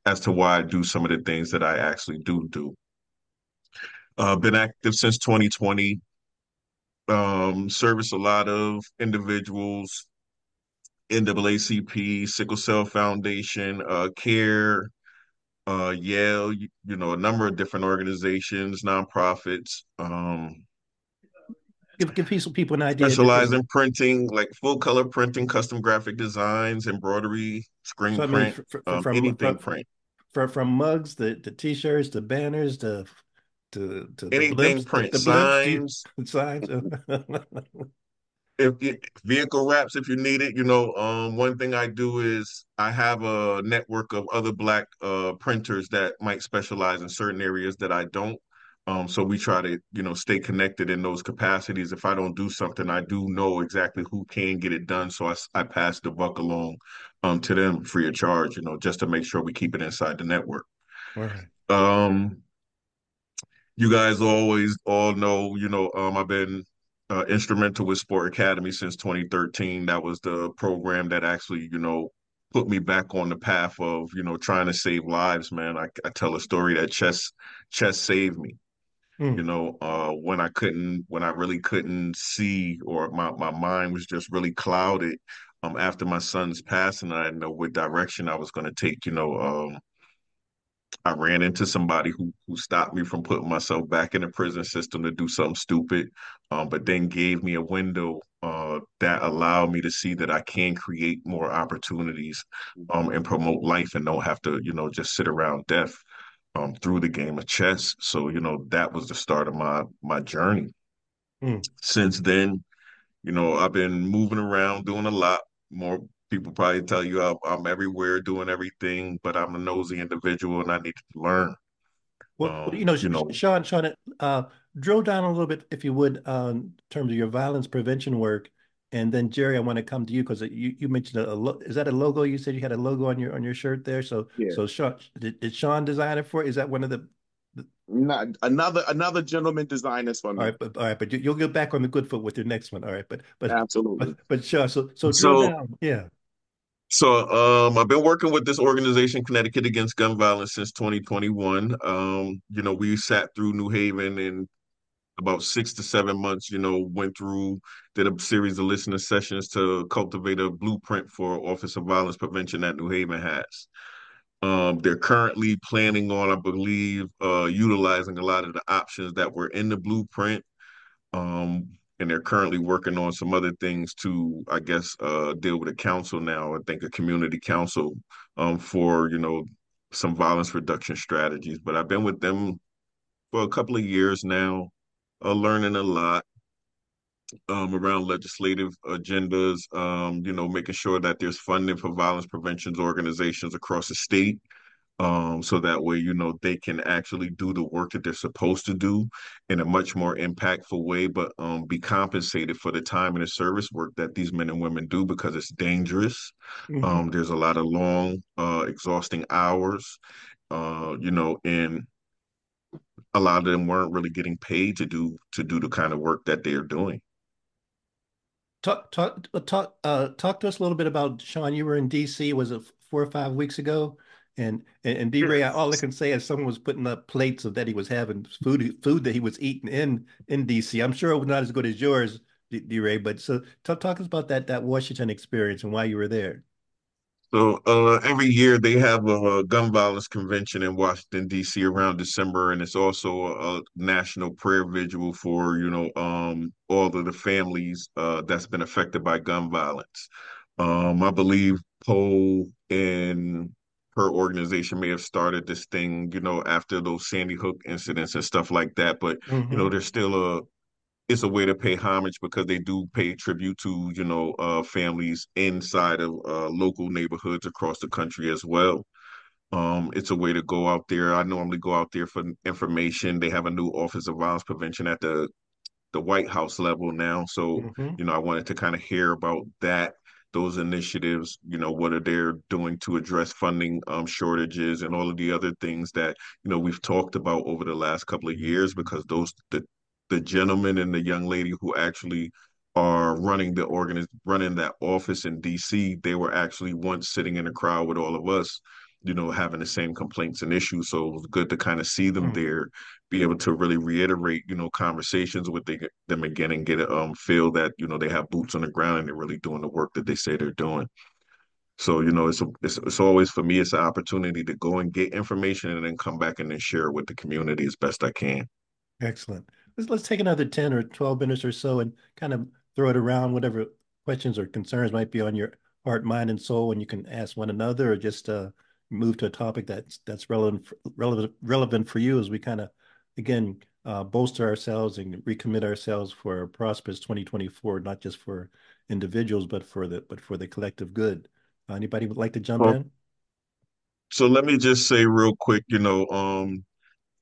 as to why I do some of the things that I actually do do. Uh, been active since 2020. Um, service a lot of individuals, NAACP, Sickle Cell Foundation, uh, CARE, uh, Yale, you, you know, a number of different organizations, nonprofits. Um, Give give people people an idea. specialize in printing, like full color printing, custom graphic designs, embroidery, screen So I mean, print, fr- fr- um, from anything from, print, from from mugs, the the t-shirts, the banners, the to to the anything blimps, print, the, the blimps, do signs, if vehicle wraps if you need it. You know, um, one thing I do is I have a network of other black uh printers that might specialize in certain areas that I don't. Um, so we try to, you know, stay connected in those capacities. If I don't do something, I do know exactly who can get it done. So I pass the buck along um to them free of charge, you know, just to make sure we keep it inside the network. Right. Um, you guys always all know, you know, um, I've been uh, instrumental with Sport Academy since 2013. That was the program that actually, you know, put me back on the path of, you know, trying to save lives, man. I, I tell a story that chess chess saved me. Hmm. You know, uh, when I couldn't, when I really couldn't see, or my my mind was just really clouded. Um, after my son's passing, I didn't know what direction I was going to take. You know, um, I ran into somebody who who stopped me from putting myself back in the prison system to do something stupid, um, but then gave me a window uh, that allowed me to see that I can create more opportunities um, and promote life and don't have to, you know, just sit around death um, through the game of chess. So, you know, that was the start of my my journey. Hmm. Since then, you know, I've been moving around, doing a lot more. People probably tell you I'm, I'm everywhere doing everything, but I'm a nosy individual and I need to learn. Well, Um, you know, you know, Sean, Sean, uh, drill down a little bit, if you would, um, in terms of your violence prevention work, and then Jerry, I want to come to you because you you mentioned a, a lo- is that a logo? You said you had a logo on your on your shirt there. So Yeah. so Sean, did, did Sean design it for? Is that one of the? Not another another gentleman designed this for All me. right, but all right, but you, you'll get back on the good foot with your next one. All right, but but Absolutely. but but Sean, so so drill So- down, yeah. So um, I've been working with this organization, Connecticut Against Gun Violence, since 2021. Um, you know, we sat through New Haven in about six to seven months. You know, went through, did a series of listening sessions to cultivate a blueprint for Office of Violence Prevention that New Haven has. Um, they're currently planning on, I believe, uh, utilizing a lot of the options that were in the blueprint. Um, and they're currently working on some other things to, I guess, uh, deal with a council now. I think a community council um, for, you know, some violence reduction strategies. But I've been with them for a couple of years now, uh, learning a lot um, around legislative agendas, um, you know, making sure that there's funding for violence prevention organizations across the state. Um, so that way, you know, they can actually do the work that they're supposed to do in a much more impactful way, but um, be compensated for the time and the service work that these men and women do because it's dangerous. Mhm. Um, there's a lot of long, uh, exhausting hours, uh, you know, and a lot of them weren't really getting paid to do to do the kind of work that they're doing. Talk talk talk uh talk to us a little bit about Sean. You were in DC. Was it four or five weeks ago? And and, and D Ray, all I can say is someone was putting up plates of that he was having food food that he was eating in in DC. I'm sure it was not as good as yours, D, D Ray. But so talk talk us about that that Washington experience and why you were there. So uh, every year they have a gun violence convention in Washington D.C. around December, and it's also a, a, national prayer vigil for you know um, all of the families uh, that's been affected by gun violence. Um, I believe Po and her organization may have started this thing, you know, after those Sandy Hook incidents and stuff like that. But mm-hmm. you know, there's still a it's a way to pay homage because they do pay tribute to you know uh, families inside of uh, local neighborhoods across the country as well. Um, it's a way to go out there. I normally go out there for information. They have a new Office of Violence Prevention at the the White House level now, so mm-hmm. you know I wanted to kind of hear about that those initiatives you know what are they doing to address funding um, shortages and all of the other things that you know we've talked about over the last couple of years because those the the gentleman and the young lady who actually are running the organ running that office in DC, they were actually once sitting in a crowd with all of us, you know, having the same complaints and issues. So it was good to kind of see them mm. there, be able to really reiterate, you know, conversations with the, them again and get um, feel that you know they have boots on the ground and they're really doing the work that they say they're doing. So you know, it's a, it's it's always for me, it's an opportunity to go and get information and then come back and then share it with the community as best I can. Excellent let's, let's take another 10 or 12 minutes or so and kind of throw it around, whatever questions or concerns might be on your heart, mind, and soul, and you can ask one another or just uh, move to a topic that's that's relevant relevant relevant for you as we kind of again uh, bolster ourselves and recommit ourselves for a prosperous 2024, not just for individuals, but for the but for the collective good. Uh, anybody would like to jump well, in? So let me just say real quick, you know, um,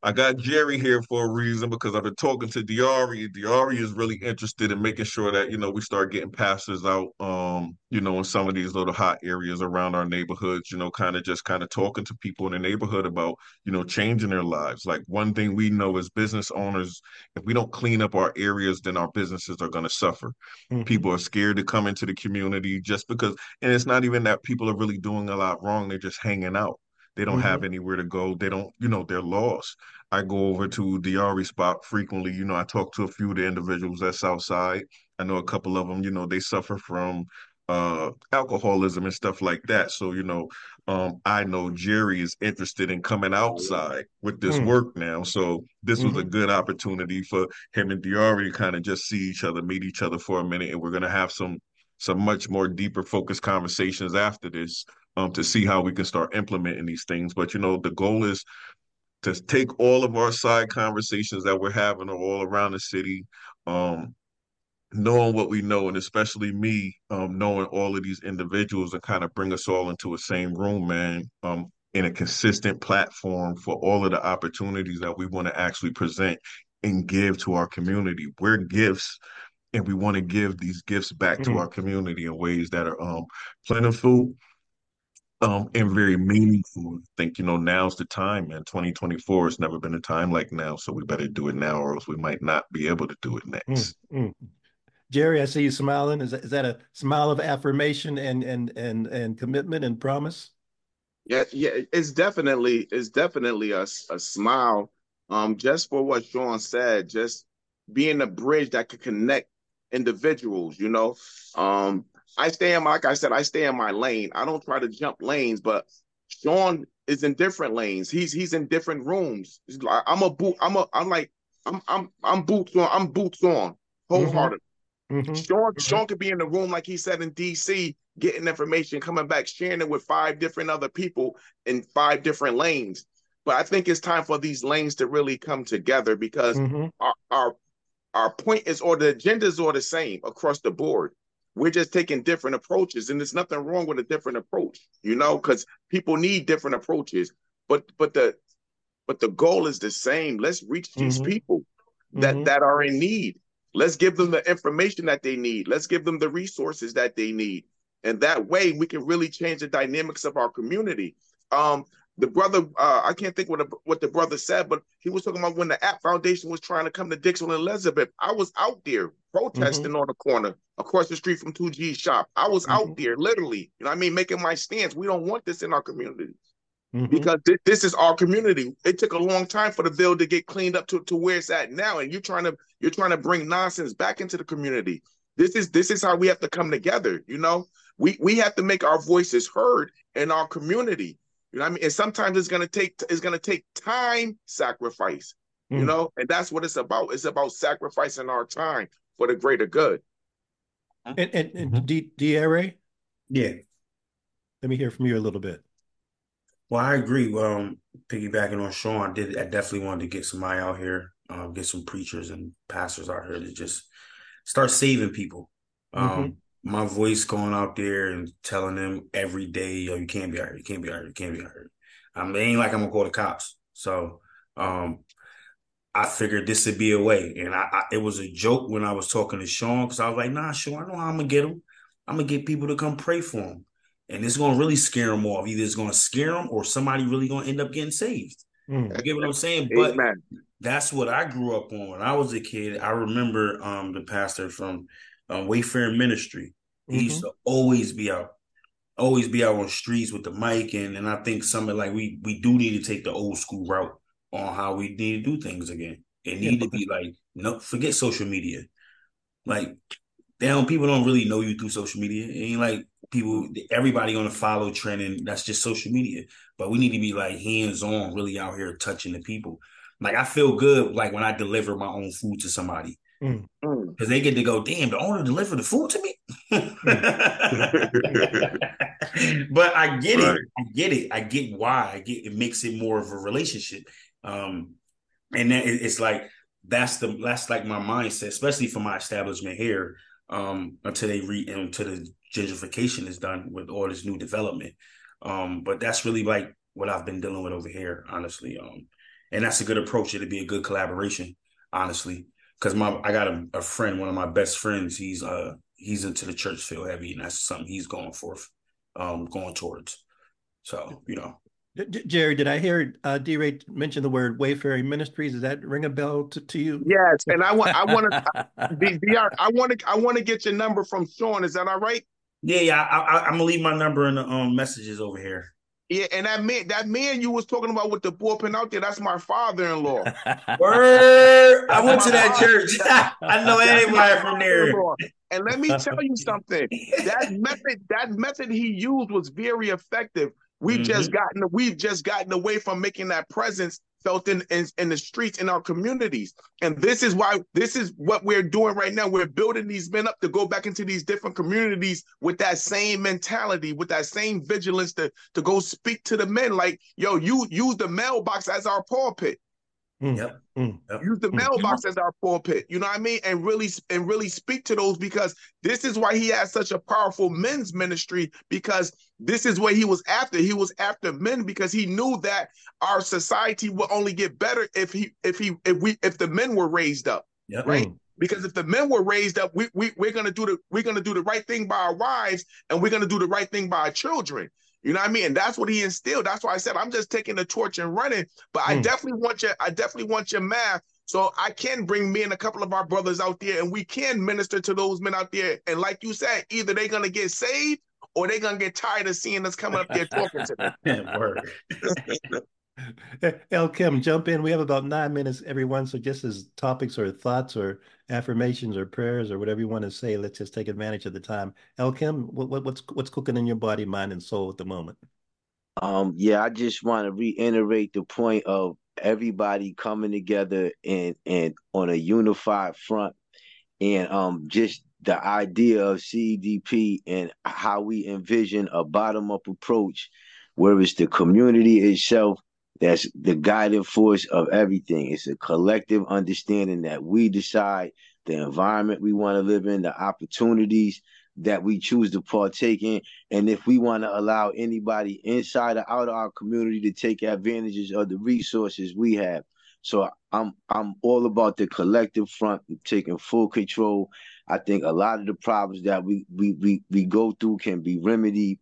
I got Jerry here for a reason because I've been talking to Diari. Diari is really interested in making sure that you know we start getting pastors out, um, you know, in some of these little hot areas around our neighborhoods. You know, kind of just kind of talking to people in the neighborhood about you know changing their lives. Like one thing we know as business owners, if we don't clean up our areas, then our businesses are going to suffer. Mm-hmm. People are scared to come into the community just because, and it's not even that people are really doing a lot wrong; they're just hanging out. They don't mm-hmm. have anywhere to go. They don't, you know, they're lost. I go over to Diari spot frequently. You know, I talk to a few of the individuals that's outside. I know a couple of them, you know, they suffer from uh alcoholism and stuff like that. So, you know, um, I know Jerry is interested in coming outside with this mm. work now. So this mm-hmm. was a mm-hmm. good opportunity for him and Diari to kind of just see each other, meet each other for a minute, and we're gonna have some some much more deeper focused conversations after this um, to see how we can start implementing these things. But you know, the goal is to take all of our side conversations that we're having all around the city, um, knowing what we know, and especially me, um, knowing all of these individuals, and kind of bring us all into a same room, man. Um, in a consistent platform for all of the opportunities that we want to actually present and give to our community. We're gifts and we want to give these gifts back mm-hmm. to our community in ways that are um, plentiful um, and very meaningful. I think, you know, now's the time, man. 2024 has never been a time like now. So we better do it now, or else we might not be able to do it next. Mm-hmm. Jerry, I see you smiling. Is that, is that a smile of affirmation and and and and commitment and promise? Yeah, yeah, it's definitely it's definitely a, a smile. Um, just for what Sean said, just being a bridge that could connect individuals, you know. Um, I stay in my, like I said, I stay in my lane. I don't try to jump lanes, but Sean is in different lanes. He's he's in different rooms. I'm a boot. I'm a. I'm like I'm I'm I'm boots on. I'm boots on wholehearted. Mm-hmm. mm-hmm. Sean mm-hmm. Sean could be in the room like he said in D.C. getting information, coming back, sharing it with five different other people in five different lanes. But I think it's time for these lanes to really come together because mm-hmm. our, our our point is or the agendas are the same across the board. We're just taking different approaches, and there's nothing wrong with a different approach, you know, because people need different approaches. But but the but the goal is the same. Let's reach these mm-hmm. people that mm-hmm. that are in need. Let's give them the information that they need. Let's give them the resources that they need. And that way we can really change the dynamics of our community. Um, the brother, uh, I can't think what, the, what the brother said, but he was talking about when the APT Foundation was trying to come to Dixwell and Elizabeth. I was out there protesting mm-hmm. on the corner across the street from 2G's shop. I was mm-hmm. out there literally, you know I mean, making my stance. We don't want this in our community. Mm-hmm. Because th- this is our community. It took a long time for the bill to get cleaned up to, to where it's at now, and you're trying to you're trying to bring nonsense back into the community. This is this is how we have to come together. You know, we we have to make our voices heard in our community. You know what I mean? And sometimes it's gonna take it's gonna take time sacrifice. Mm. You know, and that's what it's about. It's about sacrificing our time for the greater good. And and, and mm-hmm. D, DRA? Yeah. Let me hear from you a little bit. Well, I agree. Um, piggybacking on Sean, I did I definitely wanted to get somebody out here, um, get some preachers and pastors out here to just start saving people. Um, mm-hmm my voice going out there and telling them every day, yo, you can't be out here, you can't be out here, you can't be out here. I mean, it ain't like I'm gonna call the cops. So um I figured this would be a way. And I, I, it was a joke when I was talking to Sean because I was like, nah, Sean, I know how I'm gonna get them. I'm gonna get people to come pray for them. And it's gonna really scare them off. Either it's gonna scare them or somebody really gonna end up getting saved. Mm. You get what I'm saying? Amen. But that's what I grew up on when I was a kid. I remember um the pastor from um, Wayfair Ministry. He mm-hmm. used to always be out, always be out on streets with the mic, and and I think something like we we do need to take the old school route on how we need to do things again. It need yeah. to be like no, forget social media. Like, damn, people don't really know you through social media. It ain't like people, everybody on the follow trend, and that's just social media. But we need to be like hands on, really out here touching the people. Like I feel good, like when I deliver my own food to somebody. Mm. Because mm. they get to go, damn, the owner delivered the food to me. but I get right. it. I get it. I get why. I get it makes it more of a relationship. Um, and then it's like that's the that's like my mindset, especially for my establishment here. Um, until they re until the gentrification is done with all this new development. Um, but that's really like what I've been dealing with over here, honestly. Um, and that's a good approach. It'd be a good collaboration, honestly because my I got a, a, friend, one of my best friends. He's uh he's into the church field heavy, and that's something he's going for, um, going towards. So you know, Jerry, did I hear uh, D. Ray mention the word Wayfaring Ministries? Does that ring a bell to, to you? Yes, and I want I want to I want to I want to get your number from Sean. Is that all right? Yeah, yeah. I, am gonna leave my number in the um, messages over here. Yeah, and that man, that man you was talking about with the bullpen out there, that's my father-in-law. Word! I went to that church. I know anybody from there. And let me tell you something. That method, that method he used was very effective. We've mm-hmm. just gotten we've just gotten away from making that presence felt in, in, in the streets in our communities. And this is why this is what we're doing right now. We're building these men up to go back into these different communities with that same mentality, with that same vigilance to, to go speak to the men. Like, yo, you use the mailbox as our pulpit. Mm. Yep. Mm. Use the mm. mailbox as our pulpit. You know what I mean? And really and really speak to those because this is why he has such a powerful men's ministry because this is what he was after. He was after men because he knew that our society will only get better if he if he if we if the men were raised up. Yep. Right? Mm. Because if the men were raised up, we, we we're gonna do the we're gonna do the right thing by our wives and we're gonna do the right thing by our children. You know what I mean? And that's what he instilled. That's why I said I'm just taking the torch and running. But I hmm. definitely want your I definitely want your math so I can bring me and a couple of our brothers out there and we can minister to those men out there. And like you said, either they're gonna get saved or they're gonna get tired of seeing us coming up there talking to them. El Kim, jump in. We have about nine minutes, everyone. So just as topics or thoughts or affirmations or prayers or whatever you want to say, let's just take advantage of the time. El Kim, what, what, what's what's cooking in your body, mind, and soul at the moment? Um, yeah, I just want to reiterate the point of everybody coming together and and on a unified front, and um, just the idea of CDP and how we envision a bottom up approach, where it's the community itself that's the guiding force of everything. It's a collective understanding that we decide the environment we want to live in, the opportunities that we choose to partake in, and if we want to allow anybody inside or out of our community to take advantages of the resources we have. So I'm I'm all about the collective front, taking full control. I think a lot of the problems that we we we, we go through can be remedied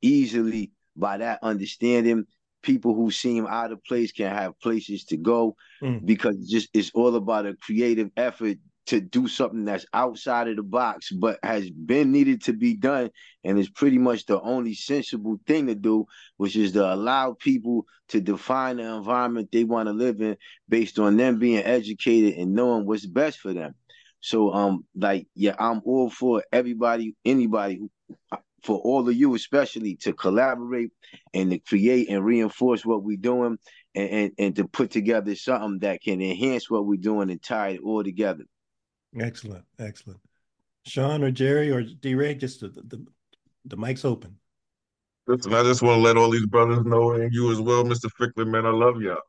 easily by that understanding. People who seem out of place can have places to go mm. because just it's all about a creative effort to do something that's outside of the box but has been needed to be done. And is pretty much the only sensible thing to do which is to allow people to define the environment they want to live in based on them being educated and knowing what's best for them so um like yeah i'm all for everybody anybody for all of you, especially to collaborate and to create and reinforce what we're doing and, and, and to put together something that can enhance what we're doing and tie it all together. Excellent. Excellent. Sean or Jerry or D Ray, just the, the, the mic's open. Listen, I just want to let all these brothers know, and you as well, Mr. Ficklin, man, I love y'all.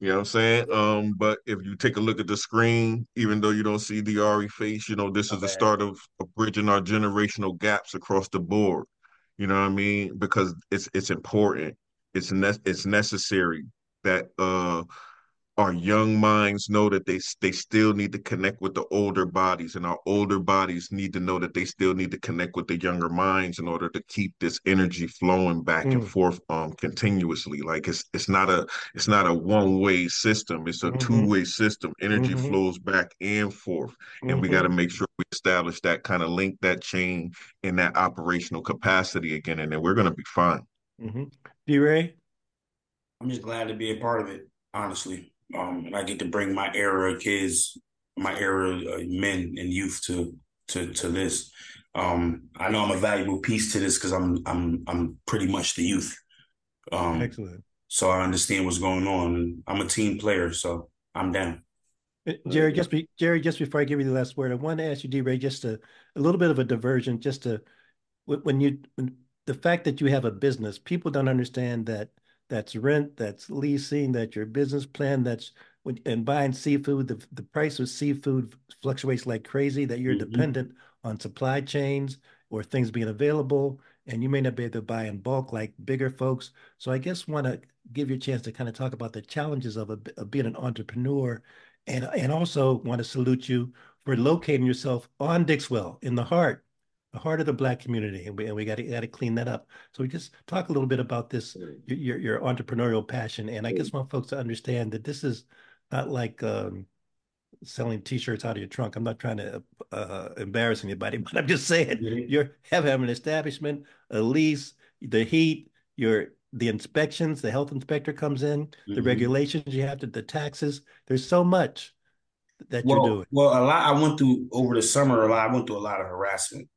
You know what I'm saying? Um, but if you take a look at the screen, even though you don't see the Ari face, you know, this is the start of, of bridging our generational gaps across the board. You know what I mean? Because it's it's important. It's ne- it's necessary that uh our young minds know that they they still need to connect with the older bodies and our older bodies need to know that they still need to connect with the younger minds in order to keep this energy flowing back mm. and forth um continuously like it's it's not a it's not a one way system it's a mm-hmm. two way system energy mm-hmm. flows back and forth mm-hmm. and we got to make sure we establish that kind of link that chain in that operational capacity again and then we're going to be fine mm-hmm. d-ray i'm just glad to be a part of it honestly um, and I get to bring my era of kids, my era of men and youth to to to this. Um, I know I'm a valuable piece to this because I'm I'm I'm pretty much the youth. Um, Excellent. So I understand what's going on. I'm a team player, so I'm down. Uh, Jerry, just be, Jerry, just before I give you the last word, I want to ask you, D. Ray, just a, a little bit of a diversion, just to when you when, the fact that you have a business, people don't understand that that's rent, that's leasing, that's your business plan, that's when and buying seafood. The, the price of seafood fluctuates like crazy, that you're mm-hmm. dependent on supply chains or things being available, and you may not be able to buy in bulk like bigger folks. So I guess want to give you a chance to kind of talk about the challenges of, a, of being an entrepreneur and and also want to salute you for locating yourself on Dixwell in the heart the heart of the black community, and we and we got to got to clean that up. So we just talk a little bit about this your your entrepreneurial passion, and I just want folks to understand that this is not like um, selling T-shirts out of your trunk. I'm not trying to uh, embarrass anybody, but I'm just saying you have have an establishment, a lease, the heat, your the inspections, the health inspector comes in, mm-hmm. the regulations you have to, the taxes. There's so much that well, you're doing. Well, a lot. I went through over the summer. A lot. I went through a lot of harassment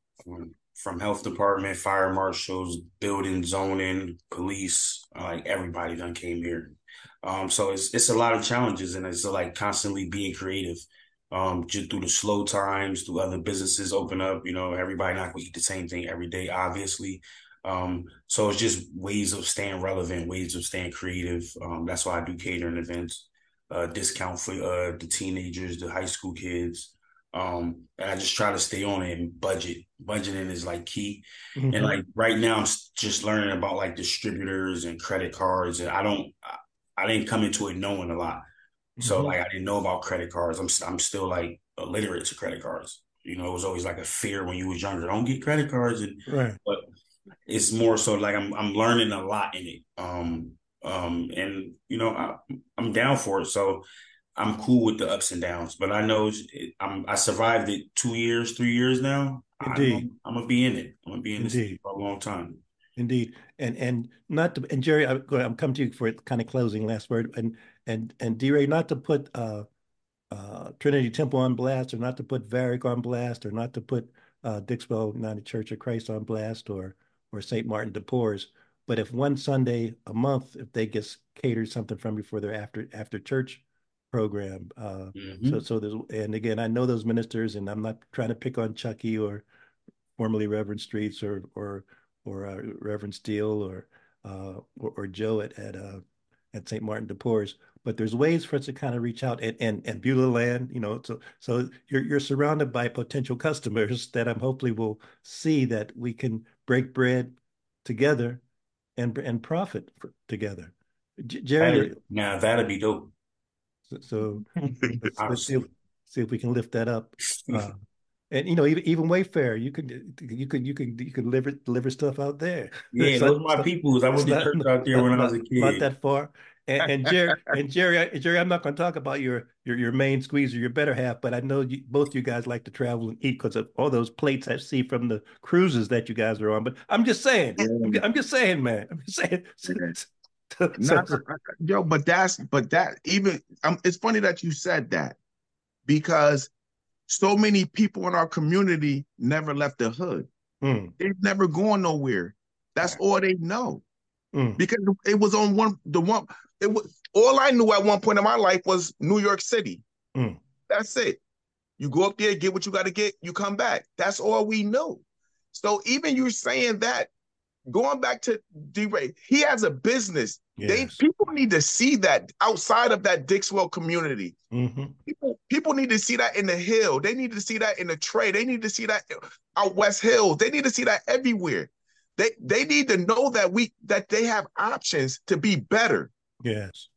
from health department, fire marshals, building, zoning, police, like everybody done came here. Um, so it's it's a lot of challenges and it's like constantly being creative. Um, just through the slow times, through other businesses open up, you know, everybody not gonna eat the same thing every day, obviously. Um, so it's just ways of staying relevant, ways of staying creative. Um, that's why I do catering events, uh, discount for uh, the teenagers, the high school kids. Um, and I just try to stay on it and budget. Budgeting is like key. Mm-hmm. And like right now, I'm just learning about like distributors and credit cards. And I don't, I, I didn't come into it knowing a lot. So mm-hmm. like I didn't know about credit cards. I'm I'm still like illiterate to credit cards. You know, it was always like a fear when you was younger. Don't get credit cards. And, right. But it's more so like I'm I'm learning a lot in it. Um um and you know I, I'm down for it. So I'm cool with the ups and downs, but I know I'm I survived it two years, three years now. Indeed, I'm, I'm gonna be in it. I'm gonna be in Indeed. this for a long time. Indeed, and and not to and Jerry, I'm, going. I'm coming to you for kind of closing last word, and and and D Ray, not to put uh, uh, Trinity Temple on blast, or not to put Varick on blast, or not to put uh, Dixwell United Church of Christ on blast, or or St. Martin de Porres. But if one Sunday a month, if they get catered something from you for their after after church program. Uh, mm-hmm. So, so there's, and again, I know those ministers, and I'm not trying to pick on Chucky or formerly Reverend Streets or or or uh, Reverend Steele or, uh, or, or Joe at at uh, at St. Martin de Porres. But there's ways for us to kind of reach out and and and Beulah Land, you know. So so you're you're surrounded by potential customers that I'm hopefully will see that we can break bread together and and profit for, together. J- Jerry, now that'd be dope. So, let's, see, if, see if we can lift that up. Uh, and you know, even even Wayfair, you can you can you can you could deliver deliver stuff out there. Yeah, those are my people. I went to church out there when not, I was a kid. Not that far. And, and Jerry and Jerry Jerry, I'm not going to talk about your your your main squeeze or your better half, but I know you, both you guys like to travel and eat because of all those plates I see from the cruises that you guys are on. But I'm just saying, yeah. I'm, I'm, just saying, man, I'm just saying. Not, yo, but that's but that even um, it's funny that you said that because so many people in our community never left the hood. Mm. They've never gone nowhere. That's all they know. Mm. Because it was on one the one it was all I knew at one point in my life was New York City. Mm. That's it. You go up there, get what you got to get, you come back. That's all we know. So even you saying that, going back to D Ray, he has a business. Yes. They people need to see that outside of that Dixwell community. Mm-hmm. People people need to see that in the hill. They need to see that in the trade. They need to see that out West Hills. They need to see that everywhere. They they need to know that we that they have options to be better. Yes.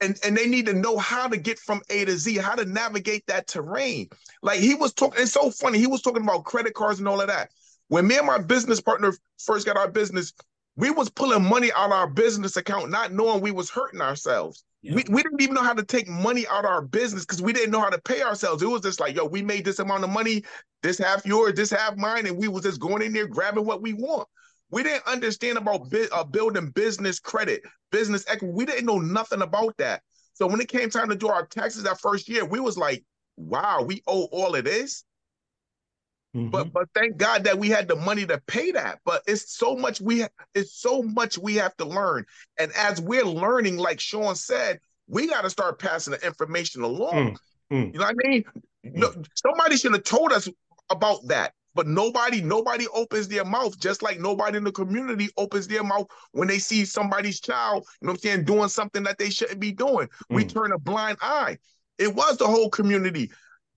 And and they need to know how to get from A to Z, how to navigate that terrain. Like he was talking, it's so funny. He was talking about credit cards and all of that. When me and my business partner first got our business, we was pulling money out our business account, not knowing we was hurting ourselves. Yeah. We, we didn't even know how to take money out of our business because we didn't know how to pay ourselves. It was just like, yo, we made this amount of money, this half yours, this half mine, and we was just going in there grabbing what we want. We didn't understand about bi- uh, building business credit, business equity. We didn't know nothing about that. So when it came time to do our taxes that first year, we was like, wow, we owe all of this. Mm-hmm. But but thank God that we had the money to pay that. But it's so much we it's so much we have to learn. And as we're learning, like Sean said, we got to start passing the information along. Mm-hmm. You know what I mean? Mm-hmm. somebody should have told us about that. But nobody, nobody opens their mouth, just like nobody in the community opens their mouth when they see somebody's child, you know what I'm saying, doing something that they shouldn't be doing. We mm. turn a blind eye. It was the whole community.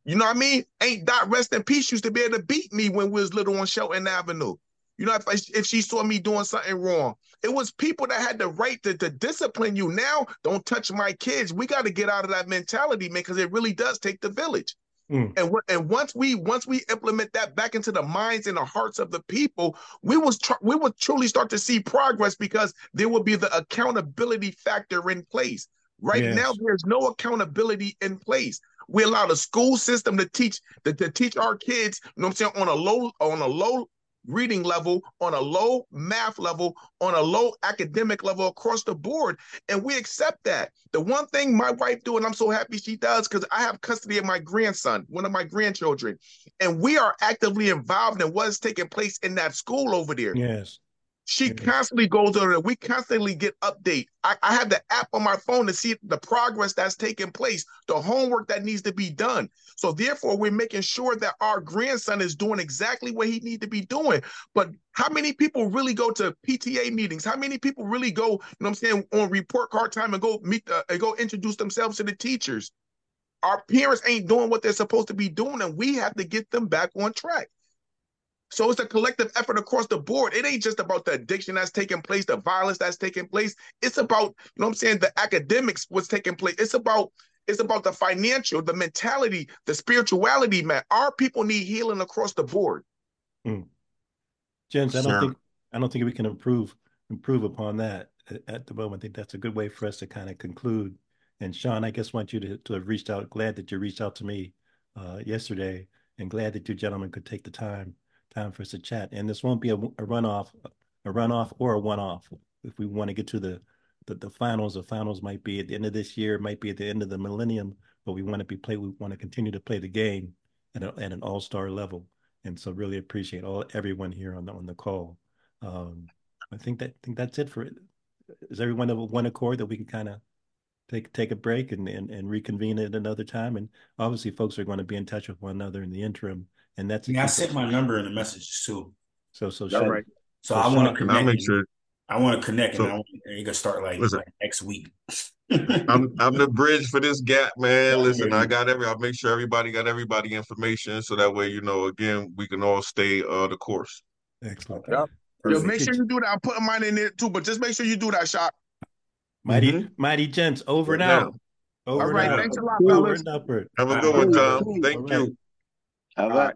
You know what I mean? Ain't Dot Rest in Peace used to be able to beat me when we was little on Shelton Avenue. You know, if, I, if she saw me doing something wrong, it was people that had the right to, to discipline you. Now, don't touch my kids. We got to get out of that mentality, man, because it really does take the village. Mm. And and once we once we implement that back into the minds and the hearts of the people, we will tr- we will truly start to see progress because there will be the accountability factor in place. Right yes. now, there's no accountability in place. We allow the school system to teach to, to teach our kids, you know what I'm saying, on a low on a low reading level, on a low math level, on a low academic level across the board. And we accept that. The one thing my wife do, and I'm so happy she does, because I have custody of my grandson, one of my grandchildren, and we are actively involved in what's taking place in that school over there. Yes. She constantly goes over there. We constantly get update. I, I have the app on my phone to see the progress that's taking place, the homework that needs to be done. So therefore, we're making sure that our grandson is doing exactly what he need to be doing. But how many people really go to PTA meetings? How many people really go, you know what I'm saying, on report card time and go meet uh, and go introduce themselves to the teachers? Our parents ain't doing what they're supposed to be doing, and we have to get them back on track. So it's a collective effort across the board. It ain't just about the addiction that's taking place, the violence that's taking place. It's about, you know what I'm saying, the academics, what's taking place. It's about it's about the financial, the mentality, the spirituality, man. Our people need healing across the board. Mm. Gents, I don't think I don't think we can improve improve upon that at the moment. I think that's a good way for us to kind of conclude. And Sean, I guess want you to, to have reached out. Glad that you reached out to me uh, yesterday, and glad that you gentlemen could take the time time for us to chat. And this won't be a, a runoff, a runoff or a one-off. If we want to get to the, the the finals, the finals might be at the end of this year, might be at the end of the millennium, but we want to be play. We want to continue to play the game at, a, at an all-star level. And so, really appreciate all everyone here on the on the call. Um, I think that I think that's it for it. Is everyone of one accord that we can kind of take take a break and, and and reconvene at another time? And obviously, folks are going to be in touch with one another in the interim and that's yeah. I sent my number in the messages too. So so All right. So, so I want to connect. Make sure. I want to connect, so, and I want to start like, like next week. I'm I'm the bridge for this gap, man. Listen, I got every. I'll make sure everybody got everybody information, so that way you know. Again, we can all stay uh the course. Excellent. Yep. Yo, make sure you do that. I'm putting mine in there too, but just make sure you do that shot. Mighty, mm-hmm. mighty gents, over and out. Over all right, thanks a lot, fellas. Have a good one, Tom. Thank you. All right.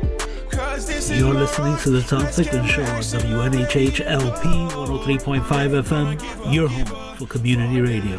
You're listening to the Tom Ficklin Show on WNHH LP 103.5 FM, your home for community radio.